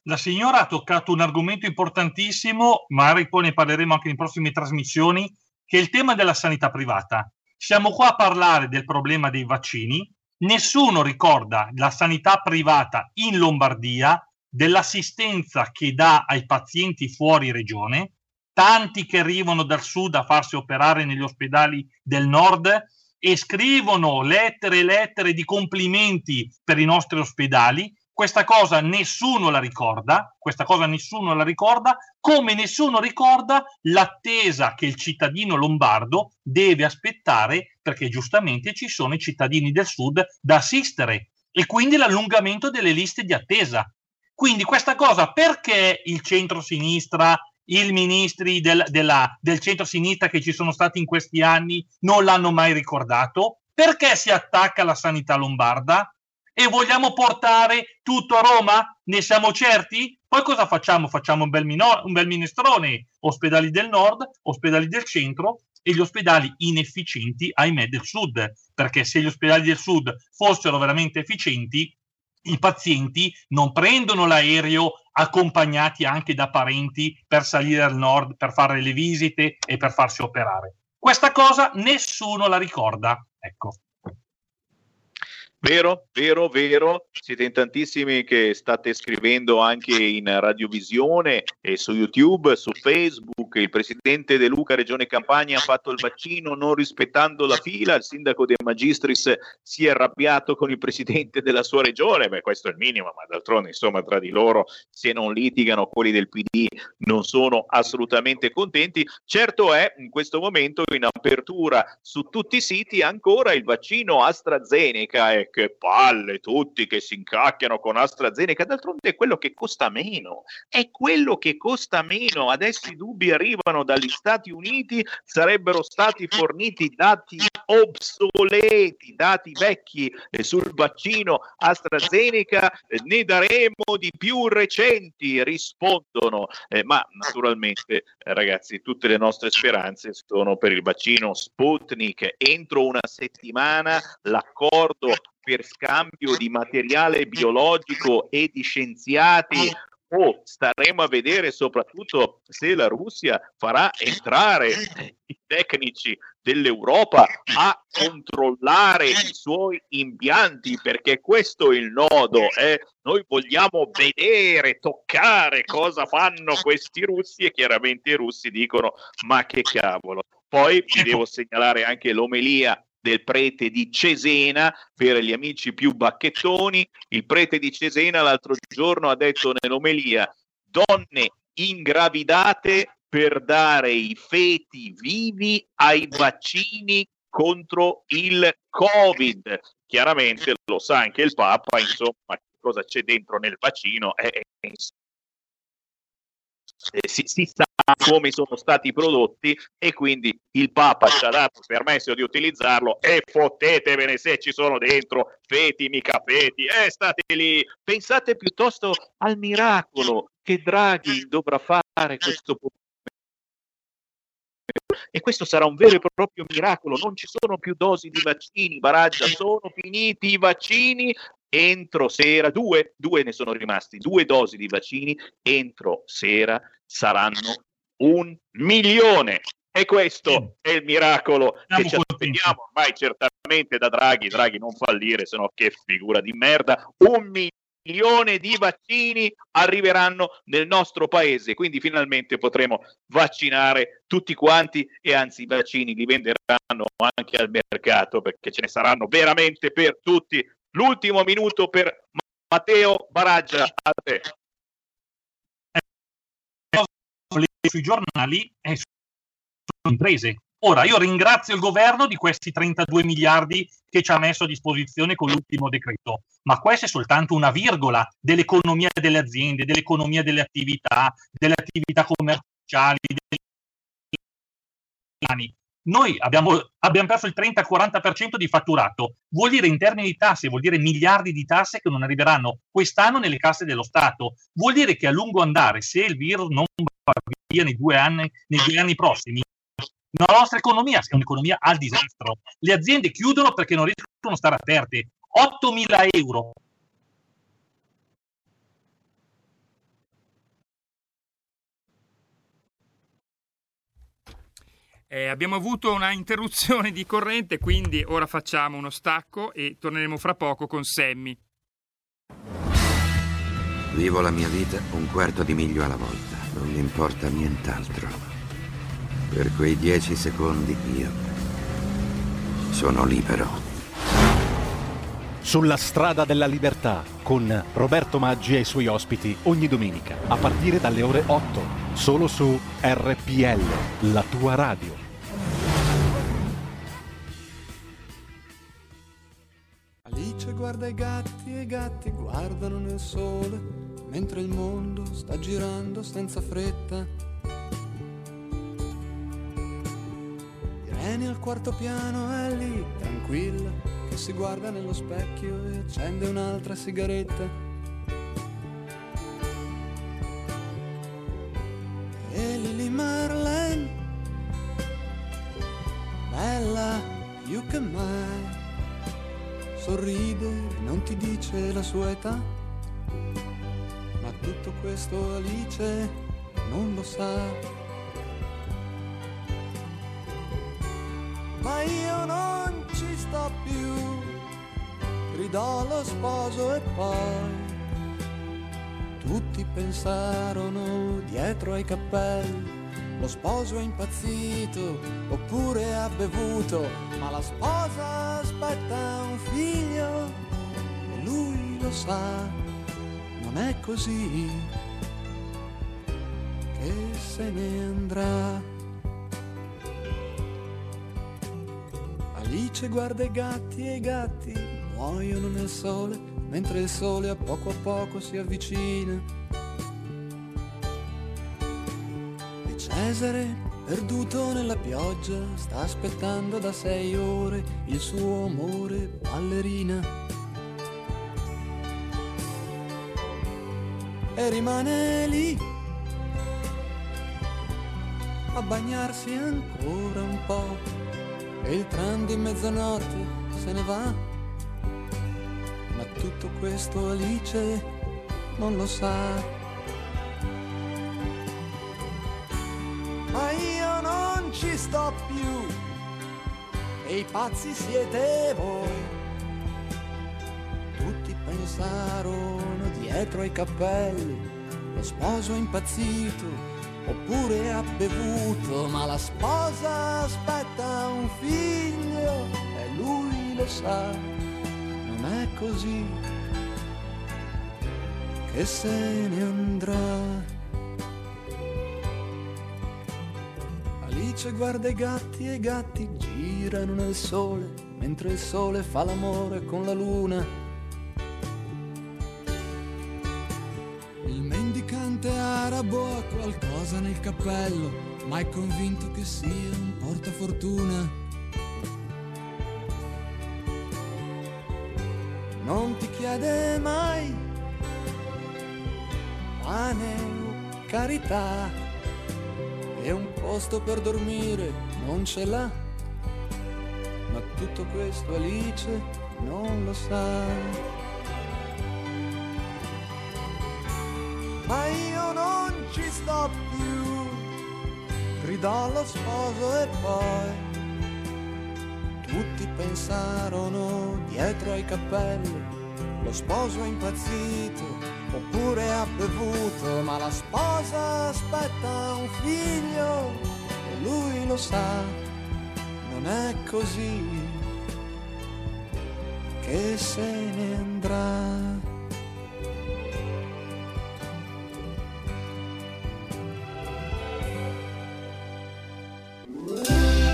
La signora ha toccato un argomento importantissimo, magari poi ne parleremo anche in prossime trasmissioni, che è il tema della sanità privata. Siamo qua a parlare del problema dei vaccini. Nessuno ricorda la sanità privata in Lombardia, dell'assistenza che dà ai pazienti fuori regione tanti che arrivano dal sud a farsi operare negli ospedali del nord e scrivono lettere e lettere di complimenti per i nostri ospedali. Questa cosa nessuno la ricorda, questa cosa nessuno la ricorda, come nessuno ricorda l'attesa che il cittadino lombardo deve aspettare perché giustamente ci sono i cittadini del sud da assistere e quindi l'allungamento delle liste di attesa. Quindi questa cosa perché il centro-sinistra, i ministri del, della, del centro-sinistra che ci sono stati in questi anni non l'hanno mai ricordato? Perché si attacca alla sanità lombarda? E vogliamo portare tutto a Roma? Ne siamo certi? Poi cosa facciamo? Facciamo un bel, minor, un bel minestrone, ospedali del nord, ospedali del centro e gli ospedali inefficienti, ahimè, del sud, perché se gli ospedali del sud fossero veramente efficienti, i pazienti non prendono l'aereo accompagnati anche da parenti per salire al nord, per fare le visite e per farsi operare. Questa cosa nessuno la ricorda. Ecco. Vero, vero, vero. Siete in tantissimi che state scrivendo anche in radiovisione e su YouTube, su Facebook. Il presidente De Luca, Regione Campania, ha fatto il vaccino non rispettando la fila. Il sindaco De Magistris si è arrabbiato con il presidente della sua regione. Beh, questo è il minimo, ma d'altronde, insomma, tra di loro, se non litigano, quelli del PD non sono assolutamente contenti. Certo è, in questo momento, in apertura su tutti i siti, ancora il vaccino AstraZeneca. Ecco che palle tutti che si incacchiano con AstraZeneca, d'altronde è quello che costa meno, è quello che costa meno. Adesso i dubbi arrivano dagli Stati Uniti, sarebbero stati forniti dati obsoleti, dati vecchi eh, sul vaccino AstraZeneca, ne daremo di più recenti, rispondono. Eh, ma naturalmente, ragazzi, tutte le nostre speranze sono per il vaccino Sputnik. Entro una settimana l'accordo per scambio di materiale biologico e di scienziati o staremo a vedere soprattutto se la Russia farà entrare i tecnici dell'Europa a controllare i suoi impianti perché questo è il nodo eh? noi vogliamo vedere toccare cosa fanno questi russi e chiaramente i russi dicono ma che cavolo poi vi devo segnalare anche l'omelia del prete di Cesena per gli amici più bacchettoni. Il prete di Cesena l'altro giorno ha detto nell'omelia donne ingravidate per dare i feti vivi ai vaccini contro il Covid. Chiaramente lo sa anche il Papa, insomma, cosa c'è dentro nel vaccino è, è eh, si, si, sa come sono stati prodotti e quindi il Papa ci ha dato il permesso di utilizzarlo e fottetevene se ci sono dentro feti, mica feti, eh, state lì. Pensate piuttosto al miracolo che Draghi dovrà fare questo e questo sarà un vero e proprio miracolo. Non ci sono più dosi di vaccini, Baraggia, sono finiti i vaccini. Entro sera, due, due ne sono rimasti, due dosi di vaccini. Entro sera saranno un milione. E questo è il miracolo che ci aspettiamo ormai certamente da Draghi. Draghi non fallire, se no che figura di merda. Un milione milione di vaccini arriveranno nel nostro paese, quindi finalmente potremo vaccinare tutti quanti e anzi i vaccini li venderanno anche al mercato perché ce ne saranno veramente per tutti. L'ultimo minuto per Matteo Baraggia, a te. Sui giornali e sulle imprese Ora, io ringrazio il governo di questi 32 miliardi che ci ha messo a disposizione con l'ultimo decreto, ma questa è soltanto una virgola dell'economia delle aziende, dell'economia delle attività, delle attività commerciali, dei noi abbiamo, abbiamo, perso il 30-40% di fatturato. Vuol dire in termini di tasse, vuol dire miliardi di tasse che non arriveranno quest'anno nelle casse dello Stato. Vuol dire che a lungo andare, se il virus non va via nei due anni, nei due anni prossimi, la nostra economia è un'economia al disastro. Le aziende chiudono perché non riescono a stare aperte. 8.000 euro Eh, abbiamo avuto una interruzione di corrente, quindi ora facciamo uno stacco e torneremo fra poco con Sammy. Vivo la mia vita un quarto di miglio alla volta, non mi importa nient'altro. Per quei dieci secondi io sono libero. Sulla strada della libertà con Roberto Maggi e i suoi ospiti ogni domenica a partire dalle ore 8 solo su RPL, la tua radio. Alice guarda i gatti e i gatti guardano nel sole mentre il mondo sta girando senza fretta. Irene al quarto piano è lì, tranquilla, che si guarda nello specchio e accende un'altra sigaretta. E Lily Marlene, bella più che mai, sorride e non ti dice la sua età. Ma tutto questo Alice non lo sa. Ma io non ci sto più, gridò lo sposo e poi tutti pensarono dietro ai cappelli. Lo sposo è impazzito oppure ha bevuto, ma la sposa aspetta un figlio e lui lo sa, non è così che se ne andrà. Alice guarda i gatti e i gatti muoiono nel sole, mentre il sole a poco a poco si avvicina. E Cesare, perduto nella pioggia, sta aspettando da sei ore il suo amore ballerina. E rimane lì a bagnarsi ancora un po' e il tram di mezzanotte se ne va. Ma tutto questo Alice non lo sa. Ma io non ci sto più e i pazzi siete voi. Tutti pensarono dietro ai cappelli, lo sposo impazzito oppure ha bevuto, ma la sposa aspetta un figlio e lui lo sa, non è così che se ne andrà. Alice guarda i gatti e i gatti girano nel sole, mentre il sole fa l'amore con la luna. Il mendicante arabo ha qualcosa nel cappello, ma è convinto che sia un portafortuna. Non ti chiede mai pane o carità e un posto per dormire non ce l'ha. Ma tutto questo Alice non lo sa. ma io non ci sto più, gridò lo sposo e poi tutti pensarono dietro ai cappelli, lo sposo è impazzito oppure ha bevuto, ma la sposa aspetta un figlio e lui lo sa, non è così che se ne andrà.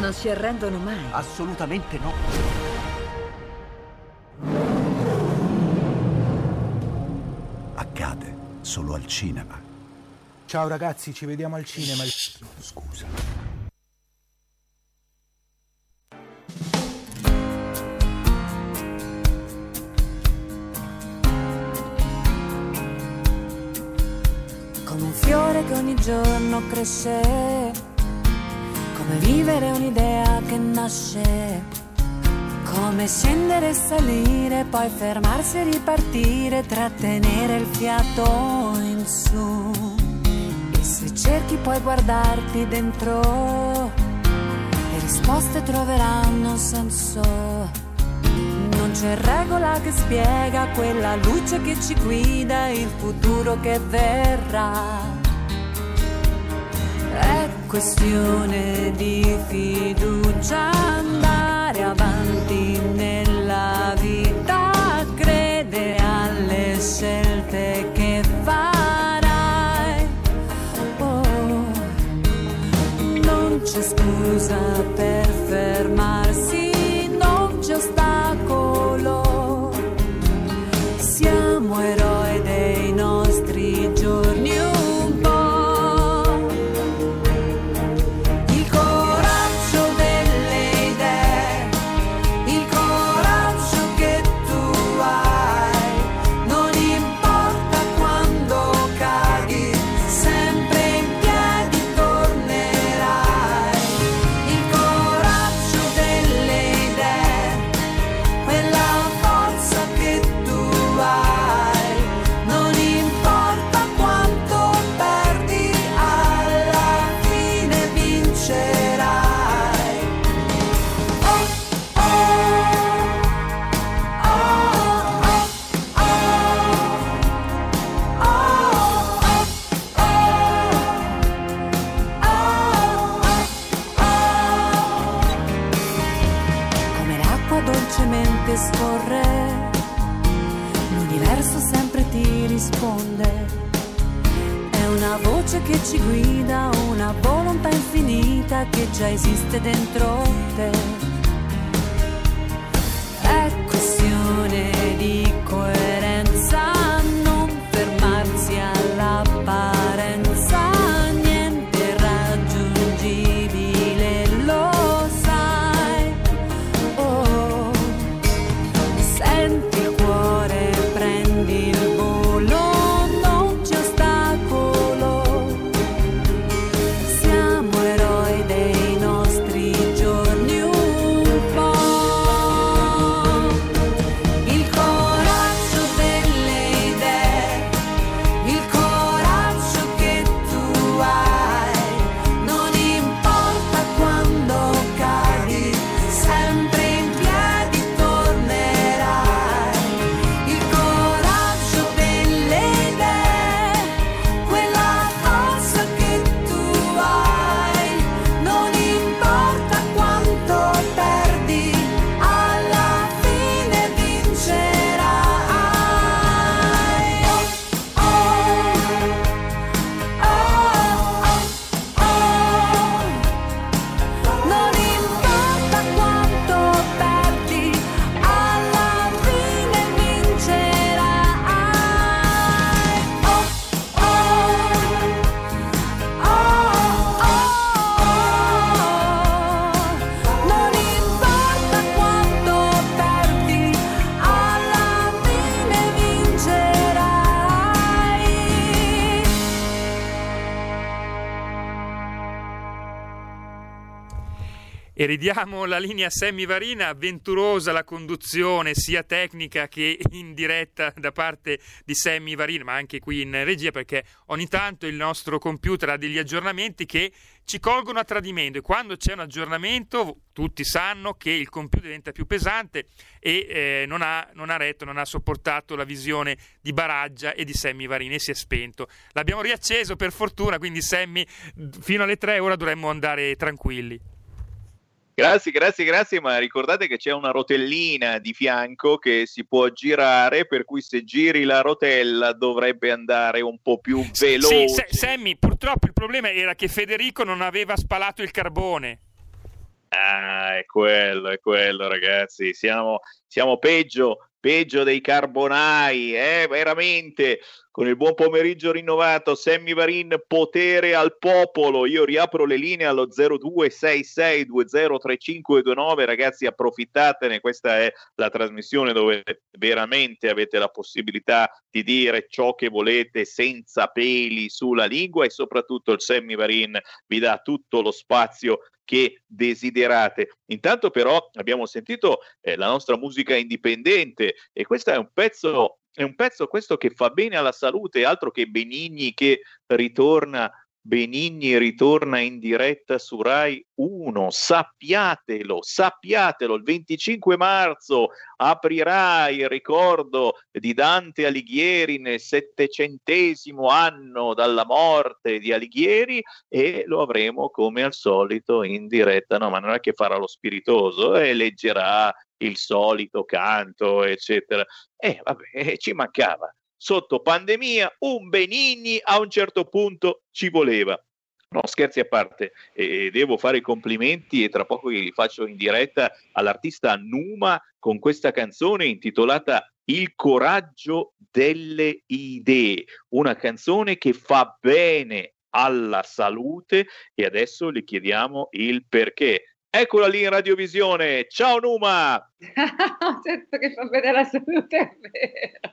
Non si arrendono mai. Assolutamente no. Accade solo al cinema. Ciao ragazzi, ci vediamo al cinema. Scusa. Come un fiore che ogni giorno cresce, come vivere un'idea che nasce, come scendere e salire, poi fermarsi e ripartire, trattenere il fiato in su. E se cerchi puoi guardarti dentro, le risposte troveranno senso. Non c'è regola che spiega quella luce che ci guida, il futuro che verrà. Questione di fiducia andare avanti nella vita, credere alle scelte che farai. Oh, non c'è scusa per già esiste dentro Ridiamo la linea semivarina, avventurosa la conduzione sia tecnica che in diretta da parte di semivarina, ma anche qui in regia perché ogni tanto il nostro computer ha degli aggiornamenti che ci colgono a tradimento e quando c'è un aggiornamento tutti sanno che il computer diventa più pesante e eh, non, ha, non, ha, retto, non ha sopportato la visione di Baraggia e di Sammy Varini e si è spento. L'abbiamo riacceso per fortuna, quindi Sammy fino alle 3 ora dovremmo andare tranquilli. Grazie, grazie, grazie, ma ricordate che c'è una rotellina di fianco che si può girare, per cui se giri la rotella dovrebbe andare un po' più veloce. Sì, Sammy, purtroppo il problema era che Federico non aveva spalato il carbone. Ah, è quello, è quello, ragazzi. Siamo, siamo peggio, peggio dei carbonai, eh, veramente. Con il buon pomeriggio rinnovato, Sammy Varin, potere al popolo. Io riapro le linee allo 0266203529. Ragazzi, approfittatene. Questa è la trasmissione dove veramente avete la possibilità di dire ciò che volete senza peli sulla lingua e soprattutto il Sammy Varin vi dà tutto lo spazio che desiderate. Intanto però abbiamo sentito eh, la nostra musica indipendente e questo è un pezzo è un pezzo questo che fa bene alla salute, altro che Benigni che ritorna Benigni ritorna in diretta su Rai 1, sappiatelo, sappiatelo, il 25 marzo aprirà il ricordo di Dante Alighieri nel settecentesimo anno dalla morte di Alighieri e lo avremo come al solito in diretta, no ma non è che farà lo spiritoso e leggerà il solito canto eccetera e vabbè ci mancava sotto pandemia, un Benigni a un certo punto ci voleva. No, scherzi a parte, eh, devo fare i complimenti e tra poco li faccio in diretta all'artista Numa con questa canzone intitolata Il coraggio delle idee, una canzone che fa bene alla salute e adesso le chiediamo il perché. Eccola lì in radiovisione. Ciao Numa! Sento che fa bene la salute, è vero.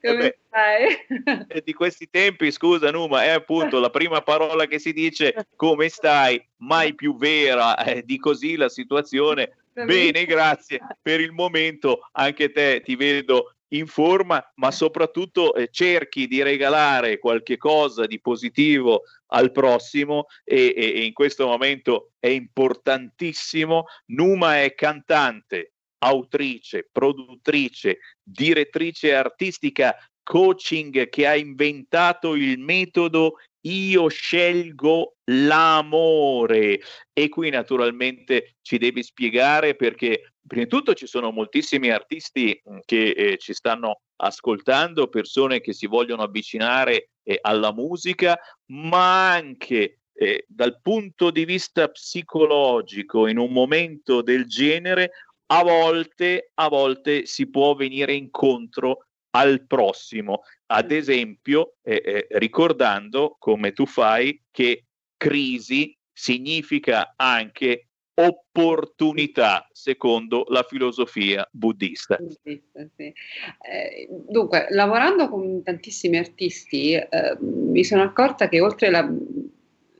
Come eh stai? Di questi tempi, scusa Numa, è appunto la prima parola che si dice come stai, mai più vera. Eh, di così la situazione. Bene, grazie per il momento. Anche te ti vedo in forma, ma soprattutto eh, cerchi di regalare qualche cosa di positivo al prossimo e, e, e in questo momento è importantissimo. Numa è cantante, autrice, produttrice, direttrice artistica, coaching che ha inventato il metodo io scelgo l'amore e qui naturalmente ci devi spiegare perché prima di tutto ci sono moltissimi artisti che eh, ci stanno ascoltando, persone che si vogliono avvicinare eh, alla musica, ma anche eh, dal punto di vista psicologico in un momento del genere a volte, a volte si può venire incontro al prossimo, ad esempio eh, eh, ricordando come tu fai che crisi significa anche opportunità secondo la filosofia buddista. eh, dunque, lavorando con tantissimi artisti, eh, mi sono accorta che oltre la,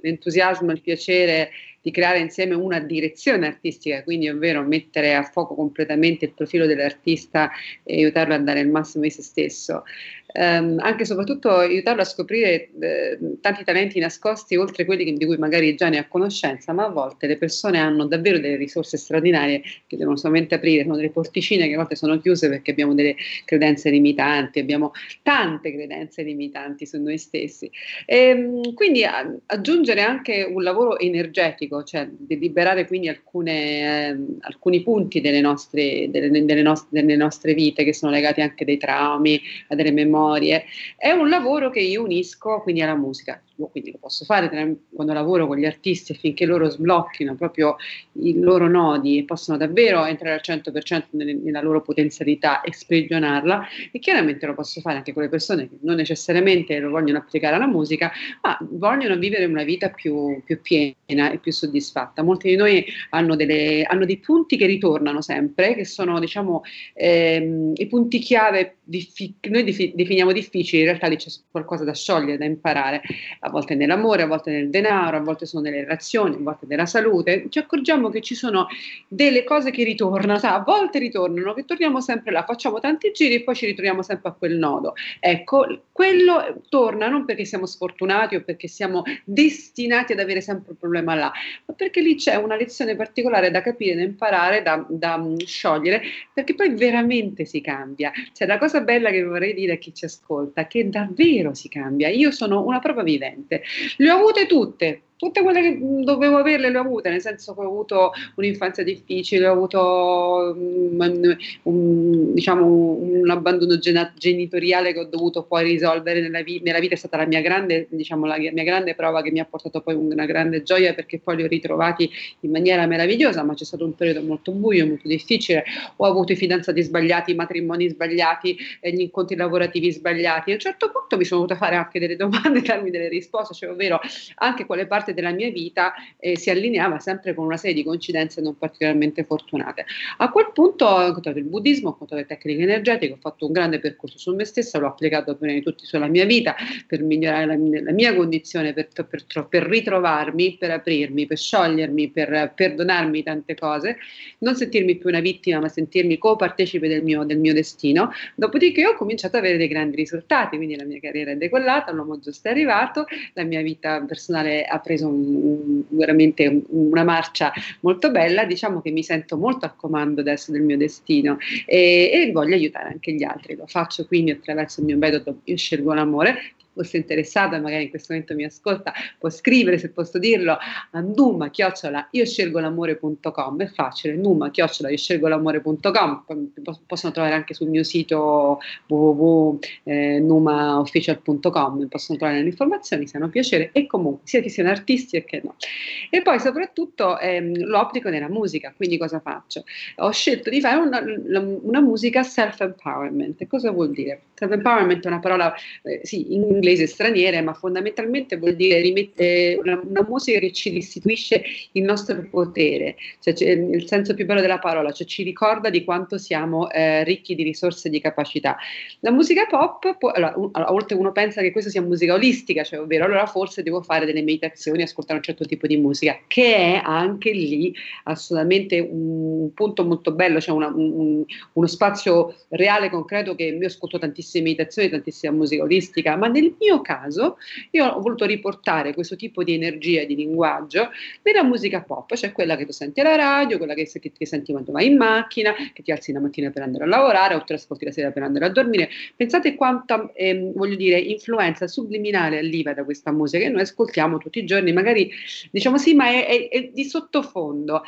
l'entusiasmo, il piacere di creare insieme una direzione artistica, quindi ovvero mettere a fuoco completamente il profilo dell'artista e aiutarlo a dare il massimo di se stesso ehm, anche e soprattutto aiutarlo a scoprire eh, tanti talenti nascosti oltre quelli che, di cui magari già ne ha conoscenza, ma a volte le persone hanno davvero delle risorse straordinarie che devono solamente aprire, sono delle porticine che a volte sono chiuse perché abbiamo delle credenze limitanti, abbiamo tante credenze limitanti su noi stessi. E, ehm, quindi a, aggiungere anche un lavoro energetico, cioè di liberare quindi alcune, eh, alcuni punti delle nostre, delle, delle, nostre, delle nostre vite che sono legati anche dei traumi, a delle memorie. È un lavoro che io unisco quindi alla musica quindi lo posso fare quando lavoro con gli artisti affinché loro sblocchino proprio i loro nodi e possano davvero entrare al 100% nella loro potenzialità e sprigionarla e chiaramente lo posso fare anche con le persone che non necessariamente lo vogliono applicare alla musica ma vogliono vivere una vita più, più piena e più soddisfatta. Molti di noi hanno, delle, hanno, dei punti che ritornano sempre che sono diciamo ehm, i punti chiave diffi- noi defi- definiamo difficili, in realtà lì c'è qualcosa da sciogliere, da imparare, a volte nell'amore, a volte nel denaro, a volte sono nelle relazioni, a volte nella salute, ci accorgiamo che ci sono delle cose che ritornano, a volte ritornano, che torniamo sempre là, facciamo tanti giri e poi ci ritroviamo sempre a quel nodo. Ecco, quello torna non perché siamo sfortunati o perché siamo destinati ad avere sempre un problema là, ma perché lì c'è una lezione particolare da capire, da imparare, da, da sciogliere, perché poi veramente si cambia. Cioè, la cosa bella che vorrei dire a chi ci ascolta che davvero si cambia. Io sono una prova vivente, le ho avute tutte, tutte quelle che dovevo averle le ho avute, nel senso che ho avuto un'infanzia difficile, ho avuto um, un, diciamo, un abbandono genitoriale che ho dovuto poi risolvere nella, vi- nella vita, è stata la mia, grande, diciamo, la mia grande prova che mi ha portato poi una grande gioia perché poi li ho ritrovati in maniera meravigliosa, ma c'è stato un periodo molto buio, molto difficile, ho avuto i fidanzati sbagliati, i matrimoni sbagliati, eh, gli incontri lavorativi sbagliati, a un certo punto mi sono dovuta fare anche delle domande darmi delle risposte, cioè ovvero anche quale parte parte della mia vita eh, si allineava sempre con una serie di coincidenze non particolarmente fortunate. A quel punto ho incontrato il buddismo, ho incontrato le tecniche energetiche, ho fatto un grande percorso su me stessa, l'ho applicato prima di tutto sulla mia vita per migliorare la, la mia condizione, per, per, per, ritrovarmi, per aprirmi, per sciogliermi, per perdonarmi tante cose, non sentirmi più una vittima, ma sentirmi copartecipe del mio, del mio destino. Dopodiché ho cominciato ad avere dei grandi risultati, quindi la mia carriera è decollata, l'uomo giusto è arrivato, la mia vita personale ha preso preso un, un, veramente una marcia molto bella, diciamo che mi sento molto al comando adesso del mio destino e, e voglio aiutare anche gli altri, lo faccio quindi attraverso il mio metodo Io scelgo l'amore fosse interessata, magari in questo momento mi ascolta, può scrivere, se posso dirlo, a numa chiocciola io scelgo l'amore.com, è facile, numa chiocciola io scelgo l'amore.com, possono trovare anche sul mio sito www.numaofficial.com, possono trovare le informazioni se hanno piacere e comunque sia che siano artisti e che no. E poi soprattutto ehm, lo applico nella musica, quindi cosa faccio? Ho scelto di fare una, una musica self-empowerment. Cosa vuol dire? Self-empowerment è una parola, eh, sì, in inglese straniere, ma fondamentalmente vuol dire rimettere una, una musica che ci restituisce il nostro potere, cioè, il senso più bello della parola, cioè ci ricorda di quanto siamo eh, ricchi di risorse e di capacità. La musica pop, può, allora, un, allora, oltre uno pensa che questa sia musica olistica, cioè ovvero allora forse devo fare delle meditazioni, ascoltare un certo tipo di musica, che è anche lì assolutamente un punto molto bello, cioè una, un, uno spazio reale, concreto che io ascolto tantissime meditazioni, tantissima musica olistica, ma nel mio caso io ho voluto riportare questo tipo di energia e di linguaggio nella musica pop, cioè quella che tu senti alla radio, quella che, che, che senti quando vai in macchina, che ti alzi la mattina per andare a lavorare o te ascolti la sera per andare a dormire. Pensate quanta, ehm, voglio dire, influenza subliminale arriva da questa musica che noi ascoltiamo tutti i giorni, magari diciamo sì, ma è, è, è di sottofondo.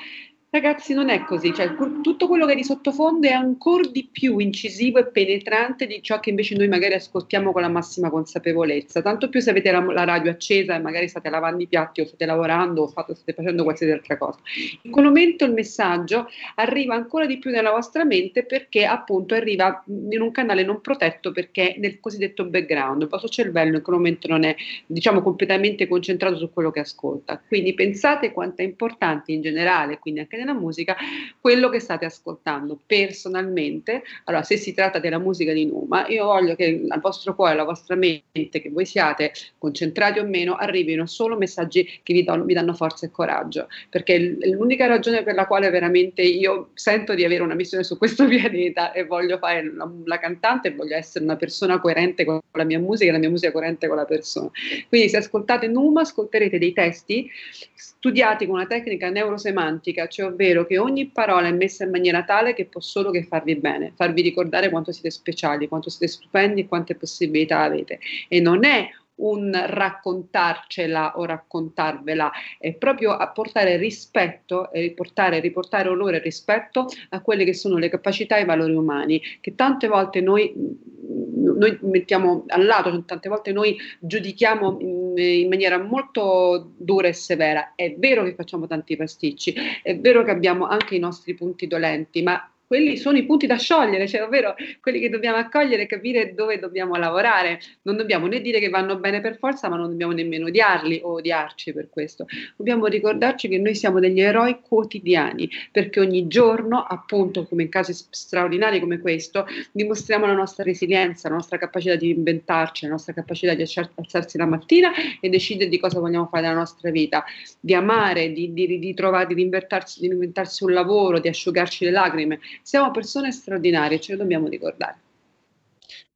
Ragazzi, non è così, cioè, tutto quello che è di sottofondo è ancora di più incisivo e penetrante di ciò che invece noi magari ascoltiamo con la massima consapevolezza. Tanto più se avete la, la radio accesa e magari state lavando i piatti o state lavorando o fate, state facendo qualsiasi altra cosa. In quel momento il messaggio arriva ancora di più nella vostra mente perché appunto arriva in un canale non protetto perché nel cosiddetto background. Il vostro cervello in quel momento non è diciamo completamente concentrato su quello che ascolta. Quindi pensate quanto è importante in generale, quindi anche nella musica, quello che state ascoltando personalmente. Allora, se si tratta della musica di Numa, io voglio che al vostro cuore, alla vostra mente, che voi siate concentrati o meno, arrivino solo messaggi che vi, do, vi danno forza e coraggio, perché l'unica ragione per la quale veramente io sento di avere una missione su questo pianeta e voglio fare la, la cantante voglio essere una persona coerente con la mia musica e la mia musica coerente con la persona. Quindi se ascoltate Numa ascolterete dei testi studiati con una tecnica neurosemantica, cioè ovvero che ogni parola è messa in maniera tale che può solo che farvi bene, farvi ricordare quanto siete speciali, quanto siete stupendi e quante possibilità avete. E non è un raccontarcela o raccontarvela, è proprio apportare rispetto e riportare, riportare onore e rispetto a quelle che sono le capacità e i valori umani, che tante volte noi, noi mettiamo al lato, cioè tante volte noi giudichiamo in, in maniera molto dura e severa. È vero che facciamo tanti pasticci, è vero che abbiamo anche i nostri punti dolenti, ma quelli sono i punti da sciogliere, cioè ovvero quelli che dobbiamo accogliere e capire dove dobbiamo lavorare. Non dobbiamo né dire che vanno bene per forza, ma non dobbiamo nemmeno odiarli o odiarci per questo. Dobbiamo ricordarci che noi siamo degli eroi quotidiani, perché ogni giorno, appunto, come in casi straordinari come questo, dimostriamo la nostra resilienza, la nostra capacità di inventarci, la nostra capacità di alzarsi la mattina e decidere di cosa vogliamo fare nella nostra vita, di amare, di, di, di, trovare, di, di inventarsi un lavoro, di asciugarci le lacrime. Siamo persone straordinarie, ce lo dobbiamo ricordare.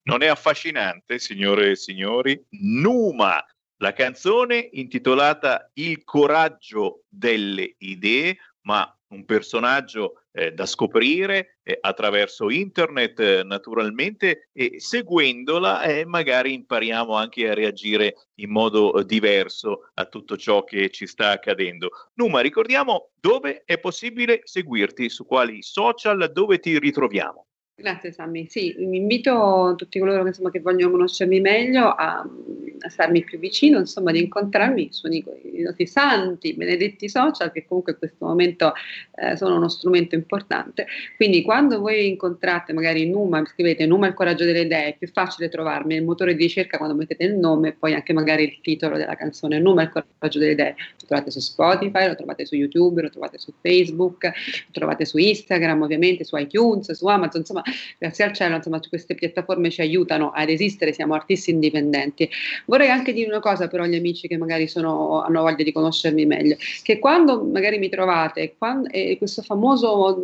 Non è affascinante, signore e signori? Numa, la canzone intitolata Il coraggio delle idee, ma un personaggio eh, da scoprire eh, attraverso internet eh, naturalmente e seguendola eh, magari impariamo anche a reagire in modo eh, diverso a tutto ciò che ci sta accadendo. Numa, ricordiamo dove è possibile seguirti, su quali social, dove ti ritroviamo. Grazie Sammy, sì, invito tutti coloro che, insomma, che vogliono conoscermi meglio a, a, starmi più vicino, insomma, di incontrarmi sui nostri santi, benedetti social, che comunque in questo momento eh, sono uno strumento importante. Quindi quando voi incontrate magari Numa, scrivete Numa il coraggio delle idee, è più facile trovarmi nel motore di ricerca quando mettete il nome e poi anche magari il titolo della canzone, Numa il coraggio delle idee. Lo trovate su Spotify, lo trovate su YouTube, lo trovate su Facebook, lo trovate su Instagram, ovviamente su iTunes, su Amazon, insomma grazie al cielo, insomma, queste piattaforme ci aiutano ad esistere, siamo artisti indipendenti. Vorrei anche dire una cosa però agli amici che magari sono, hanno voglia di conoscermi meglio, che quando magari mi trovate, quando, eh, questo famoso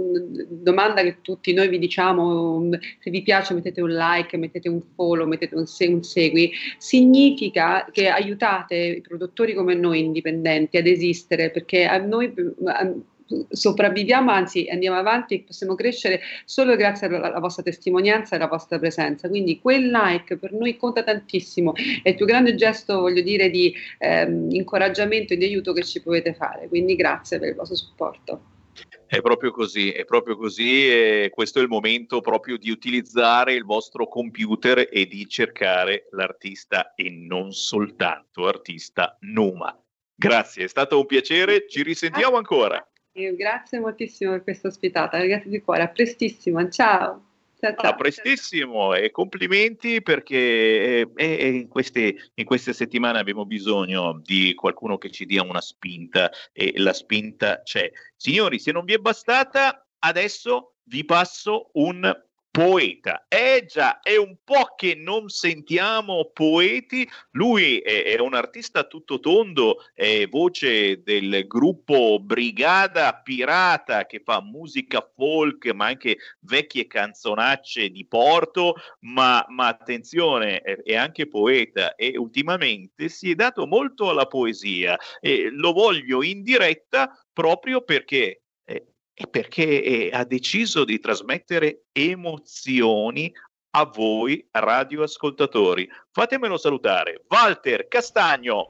domanda che tutti noi vi diciamo, se vi piace mettete un like, mettete un follow, mettete un, se- un segui, significa che aiutate i produttori come noi indipendenti ad esistere, perché a noi... A, sopravviviamo, anzi andiamo avanti possiamo crescere solo grazie alla, alla, vostra testimonianza e alla vostra presenza. Quindi quel like per noi conta tantissimo, è il più grande gesto, voglio dire, di ehm, incoraggiamento e di aiuto che ci potete fare. Quindi grazie per il vostro supporto. È proprio così, è proprio così e questo è il momento proprio di utilizzare il vostro computer e di cercare l'artista e non soltanto artista Numa. Grazie, è stato un piacere, ci risentiamo ancora. Grazie moltissimo per questa ospitata, grazie di cuore, a prestissimo, ciao. Ciao, ciao. A prestissimo e complimenti perché eh, eh, in, queste, in, queste, settimane abbiamo bisogno di qualcuno che ci dia una spinta e la spinta c'è. Signori, se non vi è bastata, adesso vi passo un poeta. Eh già, è un po' che non sentiamo poeti. Lui è, è un artista tutto tondo, è voce del gruppo Brigada Pirata che fa musica folk, ma anche vecchie canzonacce di Porto. Ma, ma attenzione, è, è, anche poeta e ultimamente si è dato molto alla poesia. E lo voglio in diretta proprio perché è perché eh, ha deciso di trasmettere emozioni a voi radioascoltatori. Fatemelo salutare, Walter Castagno.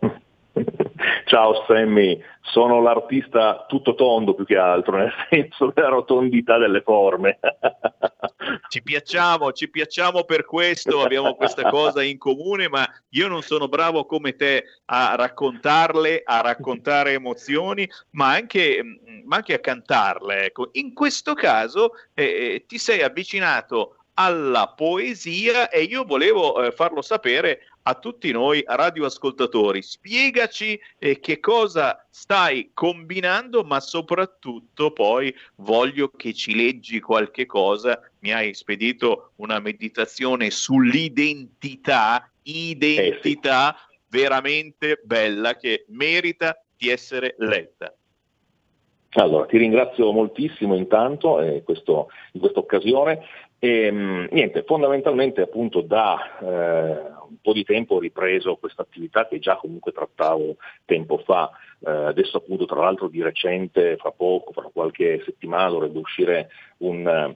Ciao Sammy, sono l'artista tutto tondo più che altro, nel senso della rotondità delle forme. Ci piacciamo, ci piacciamo per questo, abbiamo questa cosa in comune, ma io non sono bravo come te a raccontarle, a raccontare emozioni, ma anche, ma anche a cantarle. Ecco. In questo caso eh, eh ti sei avvicinato alla poesia e io volevo eh, farlo sapere a tutti noi radioascoltatori. Spiegaci eh, che cosa stai combinando, ma soprattutto poi voglio che ci leggi qualche cosa. Mi hai spedito una meditazione sull'identità, identità eh sì. veramente bella che merita di essere letta. Allora, ti ringrazio moltissimo intanto eh, questo, in questa occasione. E, mh, niente, fondamentalmente appunto da eh, un po' di tempo ho ripreso questa attività che già comunque trattavo tempo fa, eh, adesso appunto tra l'altro di recente, fra poco, fra qualche settimana dovrebbe uscire un,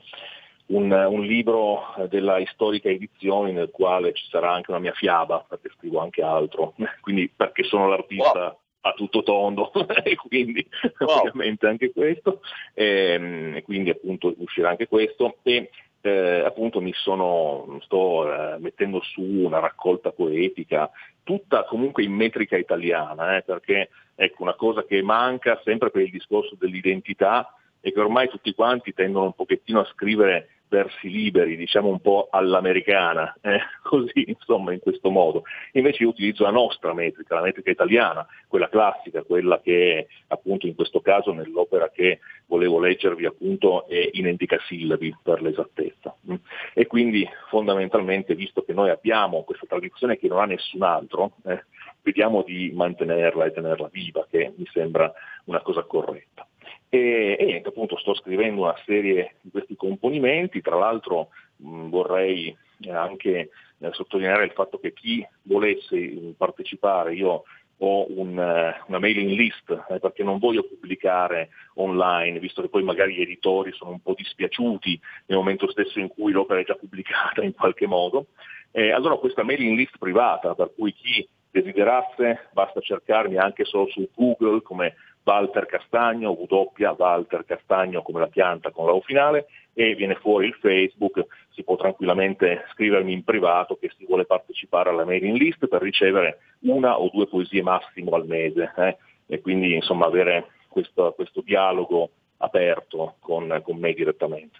un, un libro della Storica Edizioni nel quale ci sarà anche una mia fiaba, perché scrivo anche altro, quindi perché sono l'artista... A tutto tondo. E quindi wow. ovviamente anche questo. Ehm, e, quindi appunto uscirà anche questo. E eh, appunto mi sono, sto eh, mettendo su una raccolta poetica, tutta comunque in metrica italiana, eh, perché ecco, una cosa che manca sempre per il discorso dell'identità e che ormai tutti quanti tendono un pochettino a scrivere versi liberi, diciamo un po' all'americana, eh, così insomma in questo modo. Invece io utilizzo la nostra metrica, la metrica italiana, quella classica, quella che appunto in questo caso nell'opera che volevo leggervi appunto è in endicasillabi per l'esattezza. Mm. E quindi fondamentalmente, visto che noi abbiamo questa tradizione che non ha nessun altro, eh, vediamo di mantenerla e tenerla viva, che mi sembra una cosa corretta. E, e niente, appunto sto scrivendo una serie di questi componimenti, tra l'altro mh, vorrei anche eh, sottolineare il fatto che chi volesse eh, partecipare, io ho un, uh, una mailing list eh, perché non voglio pubblicare online, visto che poi magari gli editori sono un po' dispiaciuti nel momento stesso in cui l'opera è già pubblicata in qualche modo. Eh, allora ho questa mailing list privata per cui chi desiderasse basta cercarmi anche solo su Google come Walter Castagno, W Walter Castagno come la pianta con la O finale e viene fuori il Facebook, si può tranquillamente scrivermi in privato che si vuole partecipare alla mailing list per ricevere una o due poesie massimo al mese eh? e quindi insomma avere questo, questo dialogo aperto con, con, me direttamente.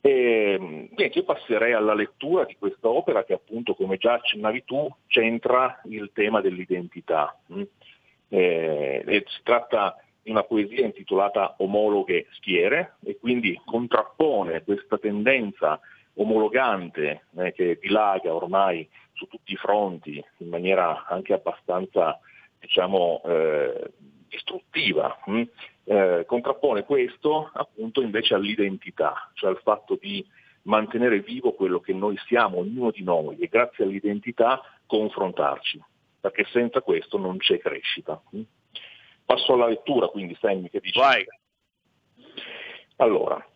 E, niente, io passerei alla lettura di questa opera che appunto, come già accennavi tu, centra il tema dell'identità. Eh, si tratta di una poesia intitolata Omologhe schiere e quindi contrappone questa tendenza omologante eh, che dilaga ormai su tutti i fronti in maniera anche abbastanza diciamo, eh, distruttiva. Hm? Eh, contrappone questo appunto invece all'identità, cioè al fatto di mantenere vivo quello che noi siamo, ognuno di noi, e grazie all'identità confrontarci perché senza questo non c'è crescita. Passo alla lettura, quindi Sammy che dice... Vai. Allora,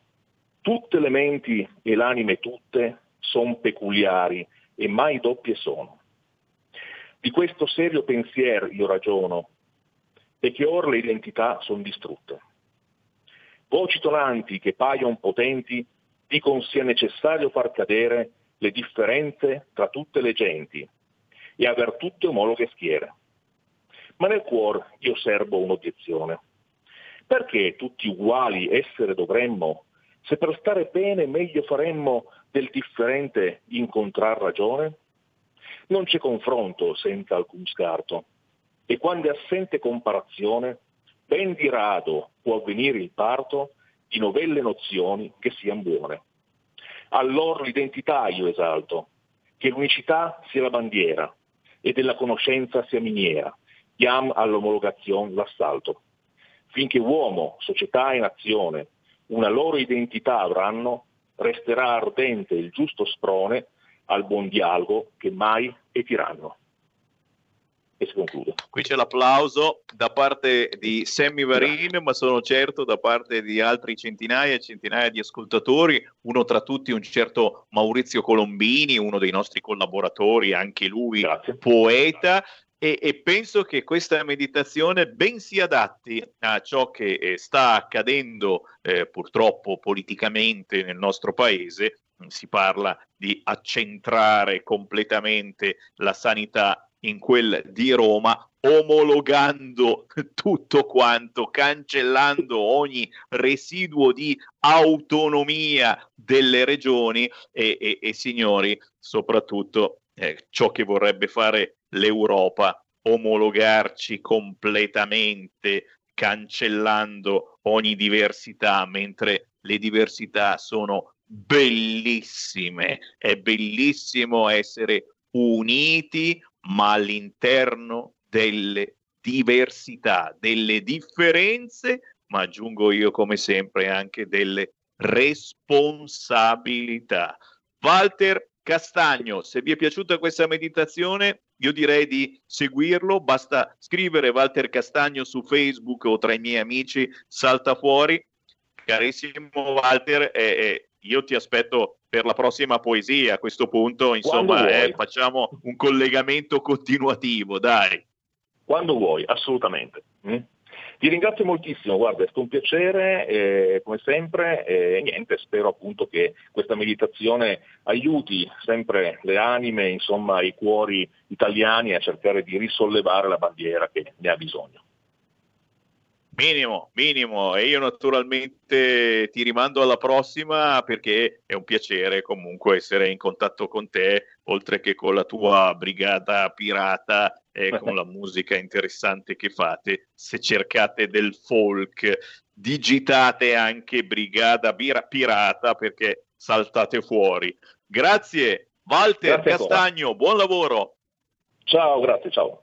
tutte le menti e le anime tutte sono peculiari e mai doppie sono. Di questo serio pensiero io ragiono, e che or le identità sono distrutte. Voci tonanti che paiono potenti dicono sia necessario far cadere le differenze tra tutte le genti, e aver tutte omologhe schiere. Ma nel cuore io serbo un'obiezione. Perché tutti uguali essere dovremmo, se per stare bene meglio faremmo del differente incontrar ragione? Non c'è confronto senza alcun scarto, e quando è assente comparazione, ben di rado può avvenire il parto di novelle nozioni che siano buone. Allora l'identità io esalto, che l'unicità sia la bandiera, e della conoscenza sia miniera. Chiam all'omologazione l'assalto. Finché uomo, società e nazione una loro identità avranno, resterà ardente il giusto sprone al buon dialogo che mai è tiranno. E si conclude. Qui c'è l'applauso da parte di Sammy Varin, ma sono certo da parte di altri centinaia e centinaia di ascoltatori, uno tra tutti un certo Maurizio Colombini, uno dei nostri collaboratori, anche lui Grazie. poeta, e, e, penso che questa meditazione ben si adatti a ciò che eh, sta accadendo eh, purtroppo politicamente nel nostro paese. Si parla di accentrare completamente la sanità in quel di Roma, omologando tutto quanto, cancellando ogni residuo di autonomia delle regioni e, e, e signori, soprattutto eh, ciò che vorrebbe fare l'Europa, omologarci completamente, cancellando ogni diversità, mentre le diversità sono bellissime. È bellissimo essere uniti, ma all'interno delle diversità, delle differenze, ma aggiungo io come sempre anche delle responsabilità. Walter Castagno, se vi è piaciuta questa meditazione, io direi di seguirlo, basta scrivere Walter Castagno su Facebook o tra i miei amici salta fuori. Carissimo Walter, eh, eh, io ti aspetto per la prossima poesia. A questo punto, insomma, eh, facciamo un collegamento continuativo, dai. Quando vuoi, assolutamente. Mm? Ti ringrazio moltissimo, guarda, è stato un piacere, eh, come sempre, e niente, spero appunto che questa meditazione aiuti sempre le anime, insomma, i cuori italiani a cercare di risollevare la bandiera che ne ha bisogno. Minimo, minimo. E io naturalmente ti rimando alla prossima perché è un piacere comunque essere in contatto con te, oltre che con la tua brigata pirata e con la musica interessante che fate. Se cercate del folk, digitate anche brigata pirata perché saltate fuori. Grazie, Walter Grazie Castagno, buon lavoro. Ciao, grazie, ciao.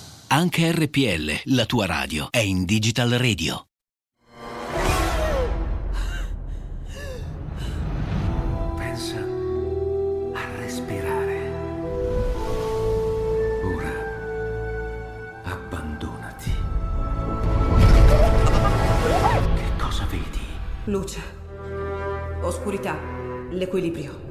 Anche RPL, la tua radio, è in Digital Radio. Pensa a respirare. Ora abbandonati. Che cosa vedi? Luce. Oscurità. L'equilibrio.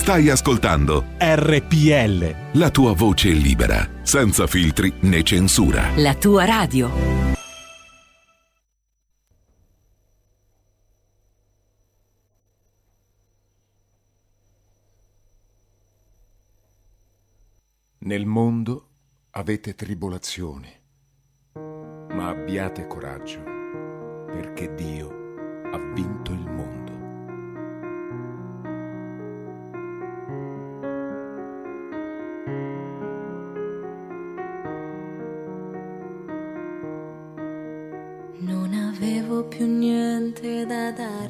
Stai ascoltando RPL. la tua voce libera, senza filtri né censura. La tua radio. Nel mondo avete tribolazioni, ma abbiate coraggio, perché Dio ha vinto il mondo.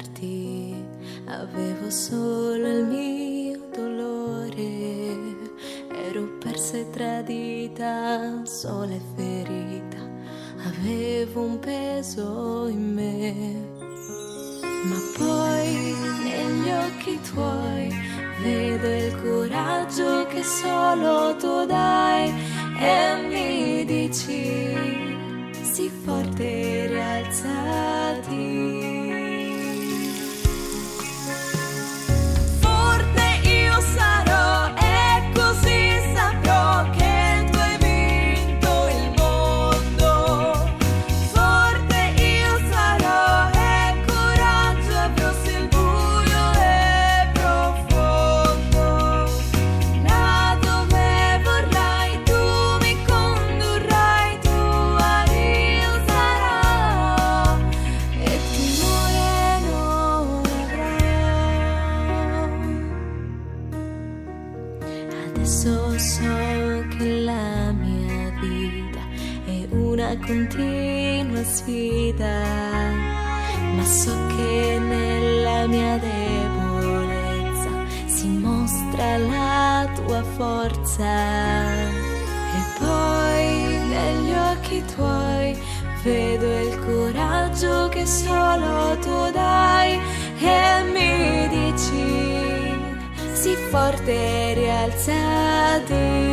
Da darti, avevo solo il mio dolore. Ero persa e tradita, sola e ferita, avevo un peso in me. Ma poi negli occhi tuoi vedo il coraggio che solo tu dai e mi dici sii forte e rialzati. Forte rialzati.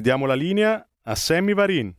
Ridiamo la linea a Sammy Varin.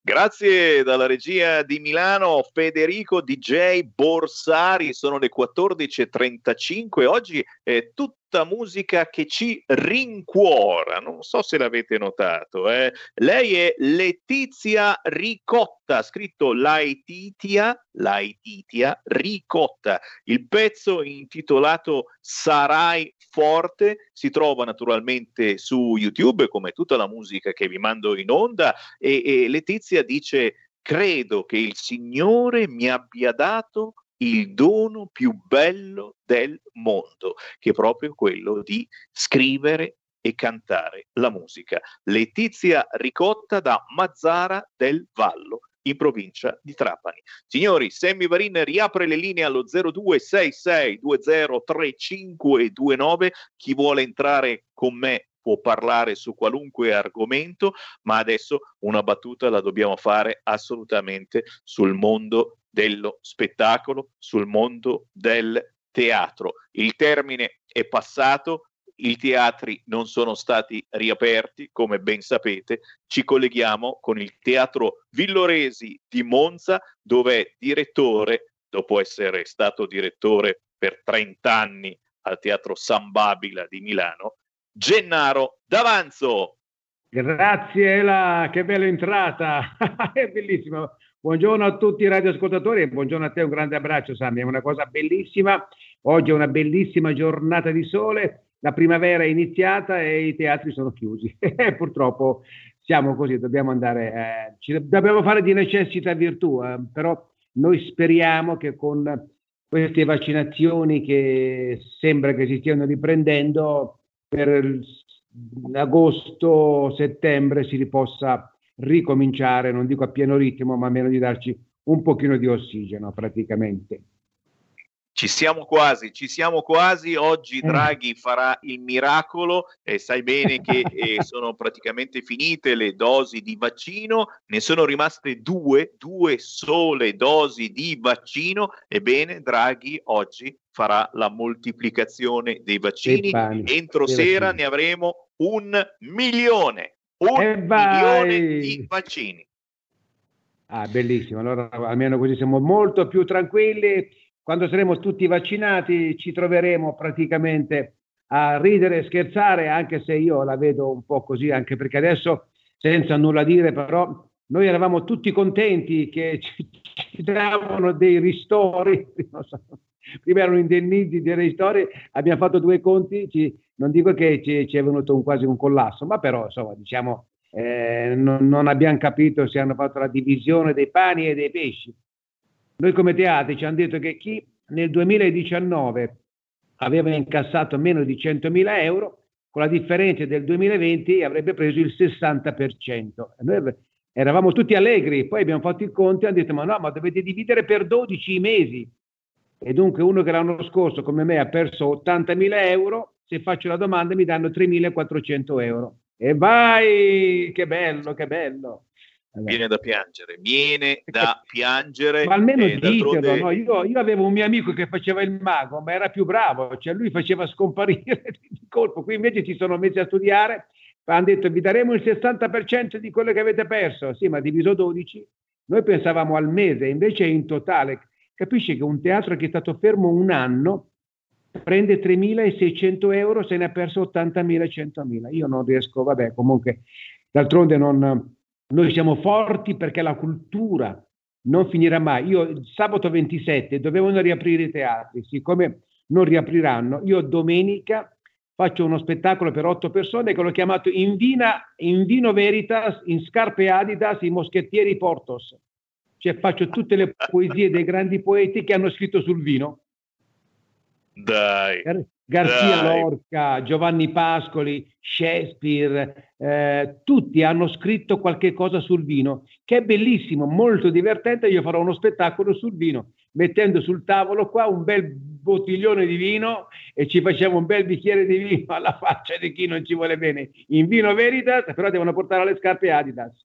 Grazie dalla regia di Milano, Federico DJ Borsari, sono le 14.35, oggi è tutta musica che ci rincuora, non so se l'avete notato, eh. lei è Letizia Ricotta, scritto Laetitia, Laetitia Ricotta, il pezzo intitolato Sarai forte si trova naturalmente su YouTube come tutta la musica che vi mando in onda e, e Letizia dice credo che il Signore mi abbia dato il dono più bello del mondo, che è proprio quello di scrivere e cantare la musica. Letizia Ricotta da Mazzara del Vallo in provincia di Trapani. Signori, Sammy Varin riapre le linee allo 0266203529. Chi vuole entrare con me può parlare su qualunque argomento, ma adesso una battuta la dobbiamo fare assolutamente sul mondo dello spettacolo, sul mondo del teatro. Il termine è passato, i teatri non sono stati riaperti, come ben sapete, ci colleghiamo con il Teatro Villoresi di Monza, dove è direttore, dopo essere stato direttore per 30 anni al Teatro San Babila di Milano, Gennaro D'Avanzo. Grazie Ela, che bella entrata, è bellissimo. Buongiorno a tutti i radioascoltatori e buongiorno a te, un grande abbraccio Sammy, è una cosa bellissima. Oggi è una bellissima giornata di sole, la primavera è iniziata e i teatri sono chiusi. Purtroppo siamo così, dobbiamo andare, eh, dobbiamo fare di necessità virtù, eh, però noi speriamo che con queste vaccinazioni che sembra che si stiano riprendendo per agosto, settembre si possa ricominciare, non dico a pieno ritmo, ma almeno di darci un pochino di ossigeno praticamente. Ci siamo quasi, ci siamo quasi. Oggi eh. Draghi farà il miracolo e sai bene che eh, sono praticamente finite le dosi di vaccino, ne sono rimaste due, due sole dosi di vaccino. Ebbene, Draghi oggi farà la moltiplicazione dei vaccini. Entro sera vaccini. ne avremo un milione, un milione di vaccini. Ah, bellissimo. Allora, almeno così siamo molto più tranquilli quando saremo tutti vaccinati ci troveremo praticamente a ridere e scherzare, anche se io la vedo un po' così, anche perché adesso, senza nulla dire, però noi eravamo tutti contenti che ci, ci davano dei ristori, so, prima erano indennizi dei ristori, abbiamo fatto due conti, ci, non dico che ci, ci, è venuto un, quasi un collasso, ma però insomma diciamo eh, non, non abbiamo capito se hanno fatto la divisione dei pani e dei pesci noi come teatri ci hanno detto che chi nel 2019 aveva incassato meno di 100.000 euro, con la differenza del 2020 avrebbe preso il 60%. Noi eravamo tutti allegri, poi abbiamo fatto i conti e hanno detto ma no, ma dovete dividere per 12 mesi. E dunque uno che l'anno scorso come me ha perso 80.000 euro, se faccio la domanda mi danno 3.400 euro. E vai, che bello, che bello. Viene da piangere, viene da piangere. Ma almeno eh, ditelo, no? io, io, avevo un mio amico che faceva il mago, ma era più bravo, cioè lui faceva scomparire di colpo, qui invece ci sono messi a studiare, hanno detto vi daremo il 60% di quello che avete perso, sì ma diviso 12, noi pensavamo al mese, invece in totale. Capisci che un teatro che è stato fermo un anno prende 3.600 euro, se ne ha perso 80.000, 100.000. Io non riesco, vabbè, comunque, d'altronde non noi siamo forti perché la cultura non finirà mai. Io sabato 27 dovevano riaprire i teatri, siccome non riapriranno, io domenica faccio uno spettacolo per otto persone che l'ho chiamato In, Vina, in Vino Veritas, in Scarpe Adidas, i Moschettieri Portos. Cioè faccio tutte le poesie dei grandi poeti che hanno scritto sul vino. Dai. Garzia Dai. Lorca, Giovanni Pascoli, Shakespeare, eh, tutti hanno scritto qualche cosa sul vino, che è bellissimo, molto divertente. Io farò uno spettacolo sul vino, mettendo sul tavolo qua un bel bottiglione di vino e ci facciamo un bel bicchiere di vino alla faccia di chi non ci vuole bene. In vino Veritas, però devono portare le scarpe Adidas.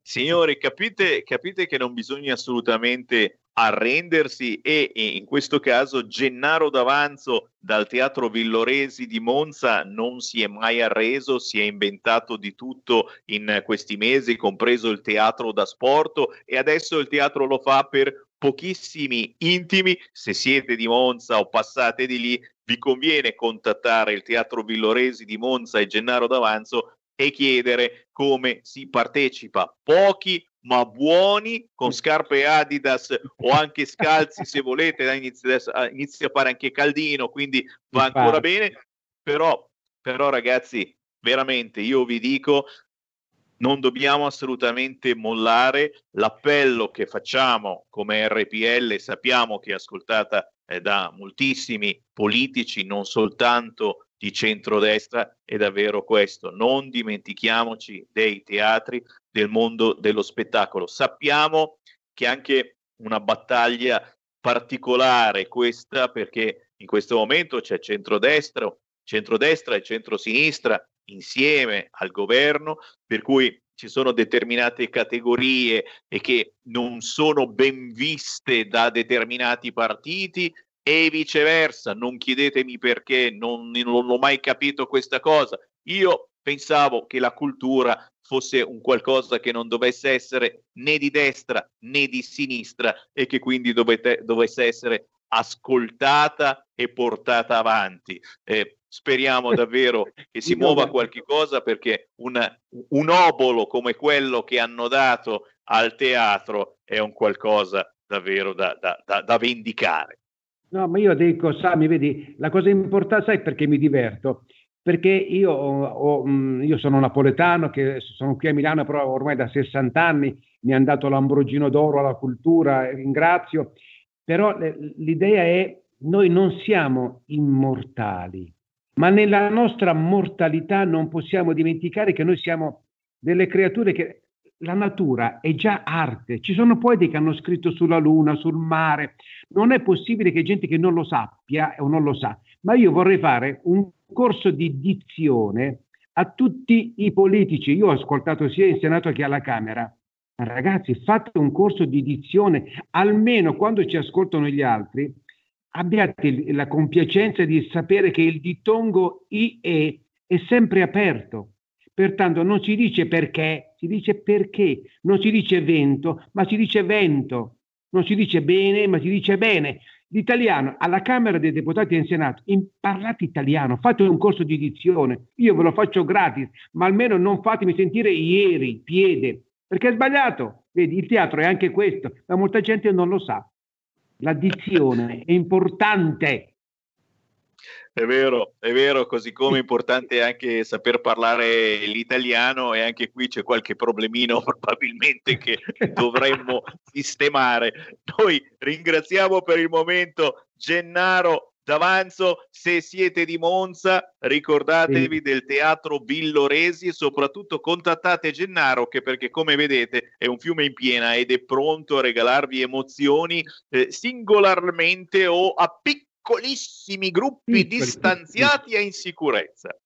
Signori, capite, capite che non bisogna assolutamente arrendersi e, in questo caso Gennaro D'Avanzo dal Teatro Villoresi di Monza non si è mai arreso, si è inventato di tutto in questi mesi, compreso il teatro da sport e adesso il teatro lo fa per pochissimi intimi. Se siete di Monza o passate di lì, vi conviene contattare il Teatro Villoresi di Monza e Gennaro D'Avanzo e chiedere come si partecipa. Pochi ma buoni con scarpe Adidas o anche scalzi se volete, inizia, inizia a fare anche caldino, quindi va ancora bene, però, però ragazzi, veramente io vi dico, non dobbiamo assolutamente mollare. L'appello che facciamo come RPL, sappiamo che è ascoltata eh, da moltissimi politici, non soltanto di centrodestra, è davvero questo. Non dimentichiamoci dei teatri, del mondo dello spettacolo. Sappiamo che anche una battaglia particolare questa perché in questo momento c'è centrodestra, centrodestra e centrosinistra insieme al governo, per cui ci sono determinate categorie e che non sono ben viste da determinati partiti e viceversa. Non chiedetemi perché, non, non ho mai capito questa cosa. Io pensavo che la cultura fosse un qualcosa che non dovesse essere né di destra né di sinistra e che quindi dovete, dovesse essere ascoltata e portata avanti. Eh, speriamo davvero che si muova qualche cosa perché una, un obolo come quello che hanno dato al teatro è un qualcosa davvero da, da, da, da vendicare. No, ma io dico, Sami, vedi, la cosa importante, sai perché mi diverto? Perché io, ho, mm, io, sono napoletano, che sono qui a Milano però ormai da 60 anni, mi hanno dato l'Ambrogino d'Oro alla cultura, ringrazio, però l'idea è noi non siamo immortali, ma nella nostra mortalità non possiamo dimenticare che noi siamo delle creature che la natura è già arte, ci sono poeti che hanno scritto sulla luna, sul mare, non è possibile che gente che non lo sappia o non lo sa, ma io vorrei fare un corso di dizione a tutti i politici. Io ho ascoltato sia in Senato che alla Camera. Ragazzi, fate un corso di dizione, almeno quando ci ascoltano gli altri, abbiate la compiacenza di sapere che il dittongo IE è sempre aperto. Pertanto non si dice perché, si dice perché, non si dice vento, ma si dice vento, non si dice bene, ma si dice bene l'italiano alla Camera dei Deputati e in Senato, parlate italiano, fate un corso di dizione, io ve lo faccio gratis, ma almeno non fatemi sentire ieri, piede, perché è sbagliato. Vedi, il teatro è anche questo, ma molta gente non lo sa. La dizione è importante. È vero, è vero, così come è importante anche saper parlare l'italiano e anche qui c'è qualche problemino probabilmente che dovremmo sistemare. Noi ringraziamo per il momento Gennaro D'Avanzo, se siete di Monza, ricordatevi sì. del teatro Villoresi e soprattutto contattate Gennaro che perché come vedete è un fiume in piena ed è pronto a regalarvi emozioni eh, singolarmente o a piccoli piccolissimi gruppi Piccoli, distanziati sì. e in sicurezza.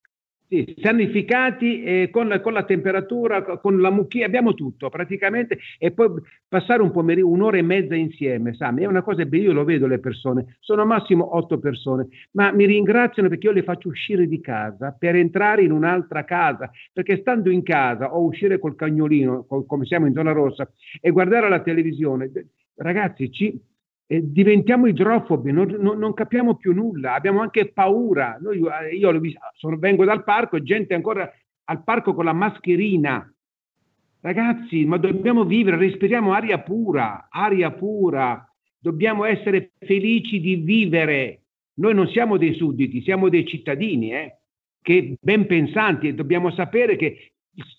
Sì, sanificati eh, con, con, la temperatura, con la mucchia, abbiamo tutto praticamente e poi passare un pomeriggio, un'ora e mezza insieme, Sami, è una cosa bella, io lo vedo le persone, sono massimo otto persone, ma mi ringraziano perché io le faccio uscire di casa per entrare in un'altra casa, perché stando in casa o uscire col cagnolino, come siamo in zona rossa, e guardare la televisione, ragazzi, ci, eh, diventiamo idrofobi, non, non, non, capiamo più nulla, abbiamo anche paura. Noi, eh, io sono, vengo dal parco, gente ancora al parco con la mascherina. Ragazzi, ma dobbiamo vivere, respiriamo aria pura, aria pura. Dobbiamo essere felici di vivere. Noi non siamo dei sudditi, siamo dei cittadini, eh, che ben pensanti e dobbiamo sapere che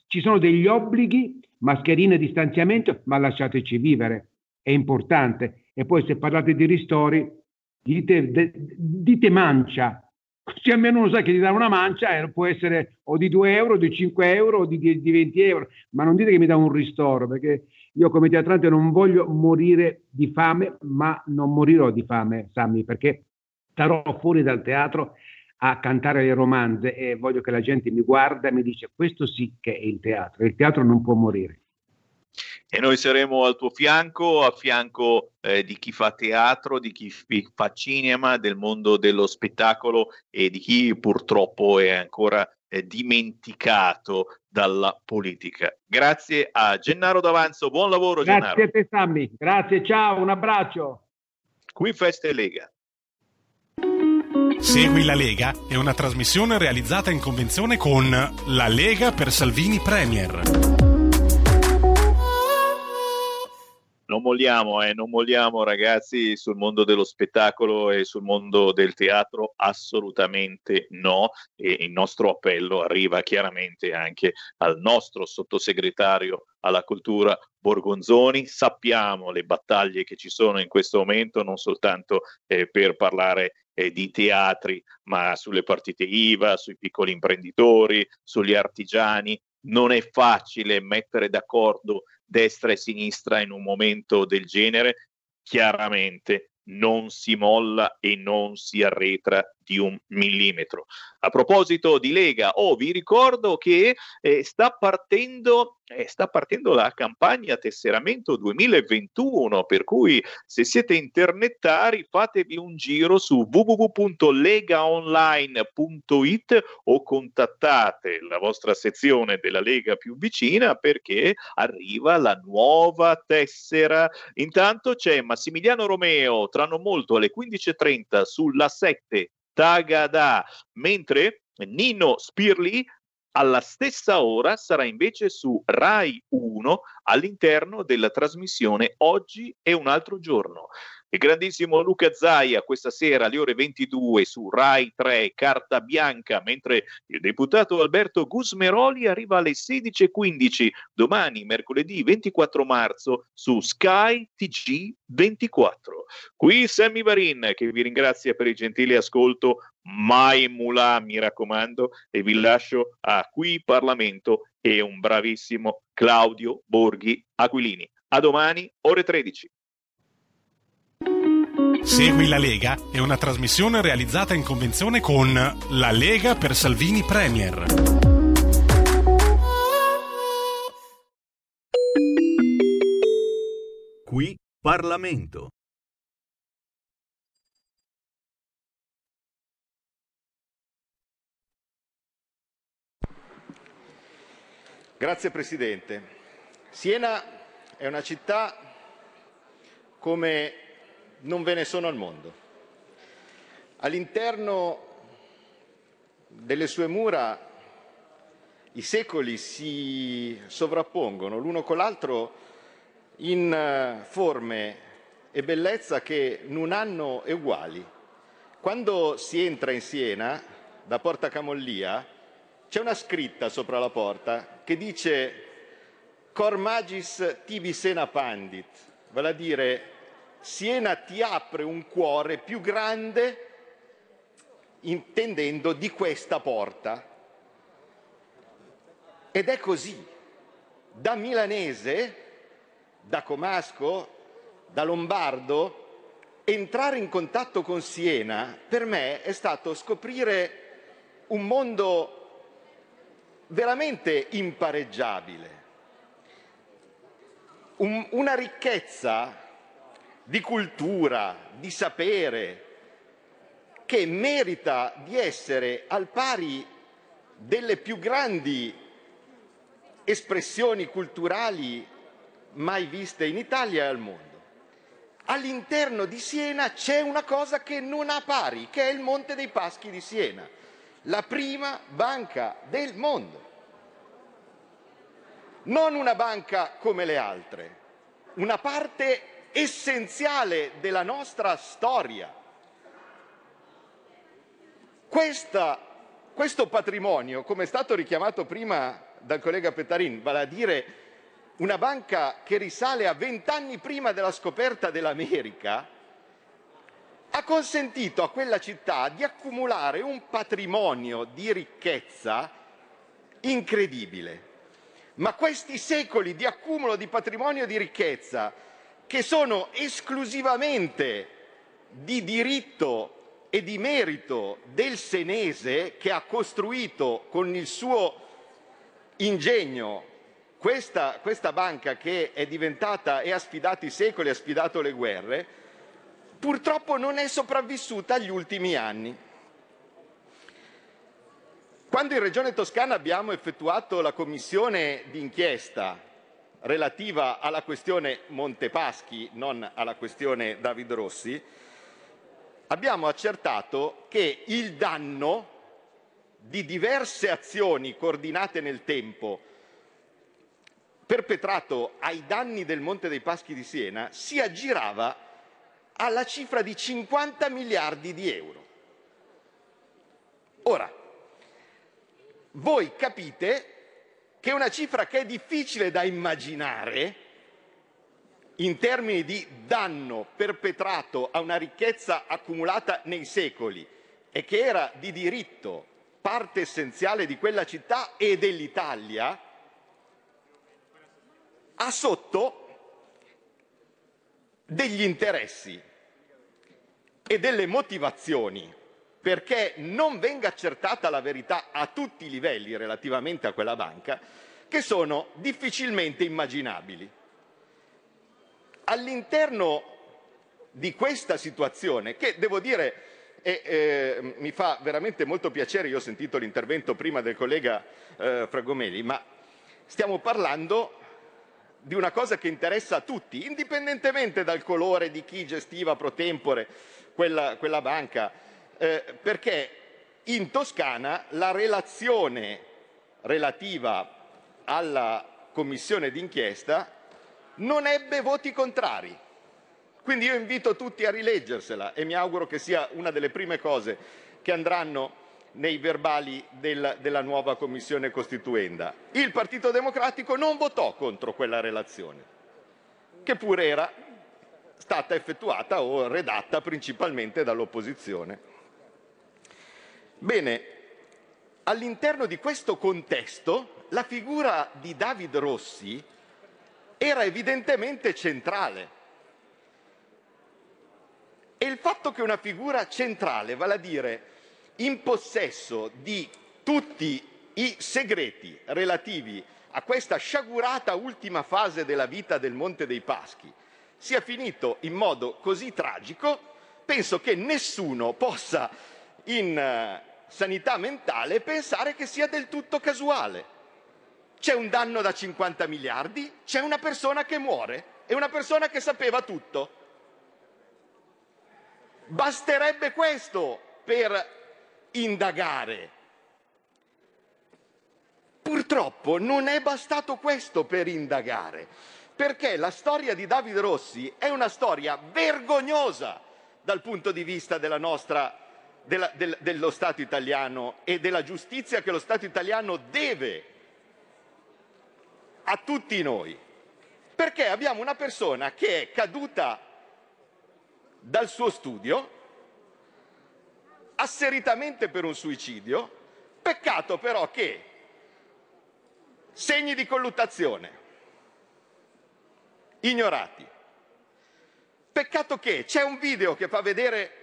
ci sono degli obblighi, mascherine, distanziamento, ma lasciateci vivere. È importante e poi se parlate di ristori dite, de, dite mancia, così almeno uno sa che ti dà una mancia e può essere o di 2 euro, di 5 euro o di, di 20 euro, ma non dite che mi dà un ristoro, perché io come teatrante non voglio morire di fame, ma non morirò di fame, Sammy, perché starò fuori dal teatro a cantare le romanze e voglio che la gente mi guarda e mi dice questo sì che è il teatro, il teatro non può morire. E noi saremo al tuo fianco, a fianco eh, di chi fa teatro, di chi fa cinema, del mondo dello spettacolo e di chi purtroppo è ancora eh, dimenticato dalla politica. Grazie a Gennaro D'Avanzo, buon lavoro Grazie Gennaro. a te Sammy, grazie, ciao, un abbraccio. Qui Festa e Lega. Segui la Lega è una trasmissione realizzata in convenzione con La Lega per Salvini Premier. Non molliamo, eh, non molliamo ragazzi sul mondo dello spettacolo e sul mondo del teatro, assolutamente no. E il nostro appello arriva chiaramente anche al nostro sottosegretario alla cultura Borgonzoni. Sappiamo le battaglie che ci sono in questo momento, non soltanto eh, per parlare eh, di teatri, ma sulle partite IVA, sui piccoli imprenditori, sugli artigiani. Non è facile mettere d'accordo destra e sinistra in un momento del genere. Chiaramente non si molla e non si arretra di un millimetro. A proposito di Lega, oh, vi ricordo che eh, sta, partendo, eh, sta partendo la campagna tesseramento 2021, per cui se siete internettari fatevi un giro su www.legaonline.it o contattate la vostra sezione della Lega più vicina perché arriva la nuova tessera. Intanto c'è Massimiliano Romeo tra non molto alle 15.30 sulla 7 Tagada, mentre Nino Spirli alla stessa ora sarà invece su Rai 1 all'interno della trasmissione Oggi è un altro giorno. Il grandissimo Luca Zaia questa sera alle ore 22 su Rai 3 Carta Bianca, mentre il deputato Alberto Gusmeroli arriva alle 16.15 domani, mercoledì 24 marzo, su Sky TG 24. Qui Sammy Varin che vi ringrazia per il gentile ascolto, mai mulà mi raccomando, e vi lascio a Qui Parlamento e un bravissimo Claudio Borghi Aquilini. A domani, ore 13. Segui la Lega è una trasmissione realizzata in convenzione con La Lega per Salvini Premier. Qui Parlamento. Grazie Presidente. Siena è una città come non ve ne sono al mondo. All'interno delle sue mura i secoli si sovrappongono l'uno con l'altro in eh, forme e bellezza che non hanno uguali. Quando si entra in Siena, da Porta Camollia, c'è una scritta sopra la porta che dice Cor magis tibi sena pandit, vale a dire Siena ti apre un cuore più grande, intendendo di questa porta. Ed è così. Da milanese, da comasco, da lombardo, entrare in contatto con Siena per me è stato scoprire un mondo veramente impareggiabile, un, una ricchezza di cultura, di sapere, che merita di essere al pari delle più grandi espressioni culturali mai viste in Italia e al mondo. All'interno di Siena c'è una cosa che non ha pari, che è il Monte dei Paschi di Siena, la prima banca del mondo. Non una banca come le altre, una parte essenziale della nostra storia. Questa, questo patrimonio, come è stato richiamato prima dal collega Pettarin, vale a dire una banca che risale a vent'anni prima della scoperta dell'America, ha consentito a quella città di accumulare un patrimonio di ricchezza incredibile. Ma questi secoli di accumulo di patrimonio di ricchezza che sono esclusivamente di diritto e di merito del senese che ha costruito con il suo ingegno questa, questa banca che è diventata e ha sfidato i secoli, ha sfidato le guerre, purtroppo non è sopravvissuta agli ultimi anni. Quando in Regione Toscana abbiamo effettuato la commissione d'inchiesta relativa alla questione Montepaschi, non alla questione David Rossi, abbiamo accertato che il danno di diverse azioni coordinate nel tempo perpetrato ai danni del Monte dei Paschi di Siena si aggirava alla cifra di 50 miliardi di euro. Ora, voi capite che è una cifra che è difficile da immaginare in termini di danno perpetrato a una ricchezza accumulata nei secoli e che era di diritto parte essenziale di quella città e dell'Italia, ha sotto degli interessi e delle motivazioni perché non venga accertata la verità a tutti i livelli relativamente a quella banca, che sono difficilmente immaginabili. All'interno di questa situazione, che devo dire e eh, mi fa veramente molto piacere, io ho sentito l'intervento prima del collega eh, Fragomeli, ma stiamo parlando di una cosa che interessa a tutti, indipendentemente dal colore di chi gestiva pro tempore quella, quella banca, eh, perché in Toscana la relazione relativa alla commissione d'inchiesta non ebbe voti contrari. Quindi io invito tutti a rileggersela e mi auguro che sia una delle prime cose che andranno nei verbali del, della nuova commissione costituenda. Il Partito Democratico non votò contro quella relazione, che pure era stata effettuata o redatta principalmente dall'opposizione. Bene, all'interno di questo contesto la figura di David Rossi era evidentemente centrale. E il fatto che una figura centrale, vale a dire in possesso di tutti i segreti relativi a questa sciagurata ultima fase della vita del Monte dei Paschi, sia finito in modo così tragico, penso che nessuno possa in sanità mentale pensare che sia del tutto casuale. C'è un danno da 50 miliardi, c'è una persona che muore e una persona che sapeva tutto. Basterebbe questo per indagare. Purtroppo non è bastato questo per indagare, perché la storia di David Rossi è una storia vergognosa dal punto di vista della nostra della, del, dello Stato italiano e della giustizia che lo Stato italiano deve a tutti noi. Perché abbiamo una persona che è caduta dal suo studio asseritamente per un suicidio, peccato però che segni di colluttazione ignorati. Peccato che c'è un video che fa vedere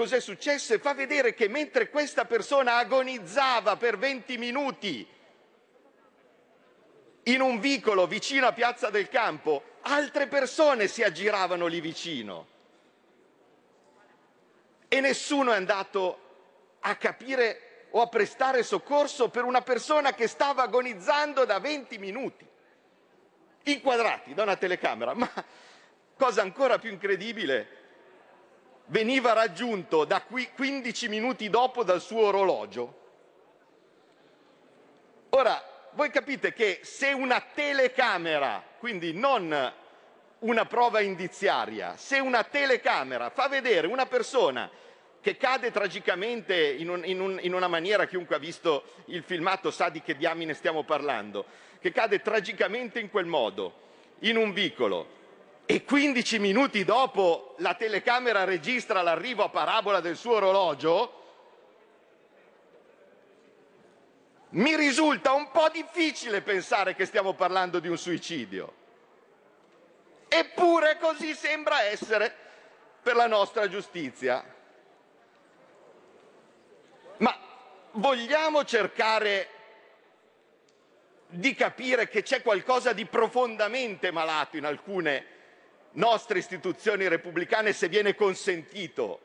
cos'è successo e fa vedere che mentre questa persona agonizzava per 20 minuti in un vicolo vicino a Piazza del Campo, altre persone si aggiravano lì vicino e nessuno è andato a capire o a prestare soccorso per una persona che stava agonizzando da 20 minuti, inquadrati da una telecamera. Ma cosa ancora più incredibile, veniva raggiunto da qui 15 minuti dopo dal suo orologio. Ora, voi capite che se una telecamera, quindi non una prova indiziaria, se una telecamera fa vedere una persona che cade tragicamente in, un, in, un, in, una maniera, chiunque ha visto il filmato sa di che diamine stiamo parlando, che cade tragicamente in quel modo, in un vicolo, e 15 minuti dopo la telecamera registra l'arrivo a parabola del suo orologio, mi risulta un po' difficile pensare che stiamo parlando di un suicidio. Eppure così sembra essere per la nostra giustizia. Ma vogliamo cercare di capire che c'è qualcosa di profondamente malato in alcune nostre istituzioni repubblicane se viene consentito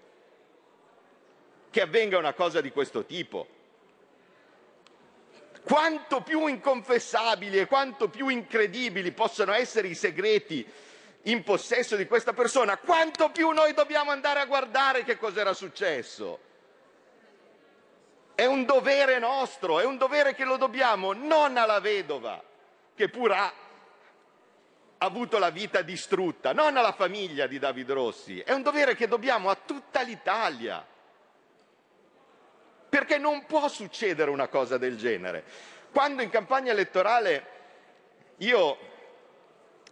che avvenga una cosa di questo tipo. Quanto più inconfessabili e quanto più incredibili possono essere i segreti in possesso di questa persona, quanto più noi dobbiamo andare a guardare che cos'era successo. È un dovere nostro, è un dovere che lo dobbiamo non alla vedova, che pur ha avuto la vita distrutta, non alla famiglia di David Rossi, è un dovere che dobbiamo a tutta l'Italia. Perché non può succedere una cosa del genere. Quando in campagna elettorale io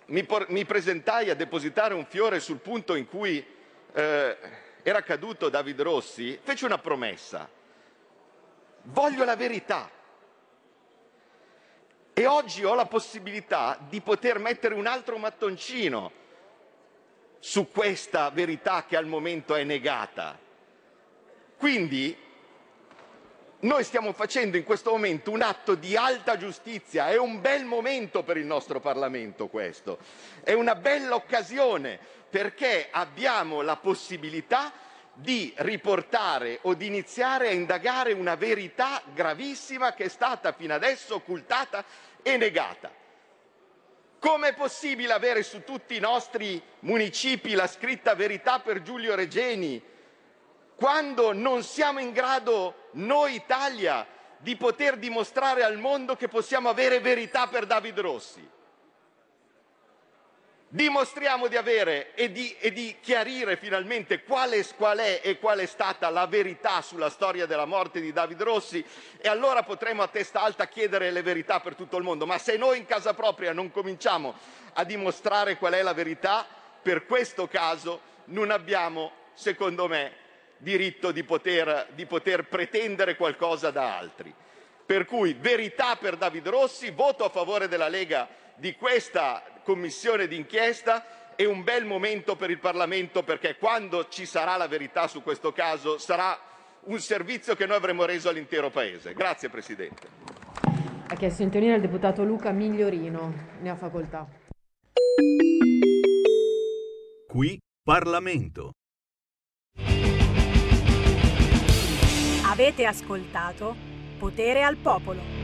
mi, mi presentai a depositare un fiore sul punto in cui eh, era caduto David Rossi, feci una promessa. Voglio la verità. E oggi ho la possibilità di poter mettere un altro mattoncino su questa verità che al momento è negata. Quindi noi stiamo facendo in questo momento un atto di alta giustizia, è un bel momento per il nostro Parlamento questo, è una bella occasione perché abbiamo la possibilità di riportare o di iniziare a indagare una verità gravissima che è stata fino adesso occultata e negata. Come è possibile avere su tutti i nostri municipi la scritta verità per Giulio Regeni, quando non siamo in grado, noi Italia, di poter dimostrare al mondo che possiamo avere verità per David Rossi. Dimostriamo di avere e di, e di chiarire finalmente qual è, qual è e qual è stata la verità sulla storia della morte di David Rossi e allora potremo a testa alta chiedere le verità per tutto il mondo. Ma se noi in casa propria non cominciamo a dimostrare qual è la verità, per questo caso non abbiamo, secondo me, diritto di poter, di poter pretendere qualcosa da altri. Per cui verità per David Rossi, voto a favore della Lega di questa commissione d'inchiesta e un bel momento per il Parlamento perché quando ci sarà la verità su questo caso sarà un servizio che noi avremo reso all'intero Paese. Grazie Presidente. Ha chiesto in intervenire il deputato Luca Migliorino. Ne ha facoltà. Qui Parlamento. Avete ascoltato Potere al Popolo.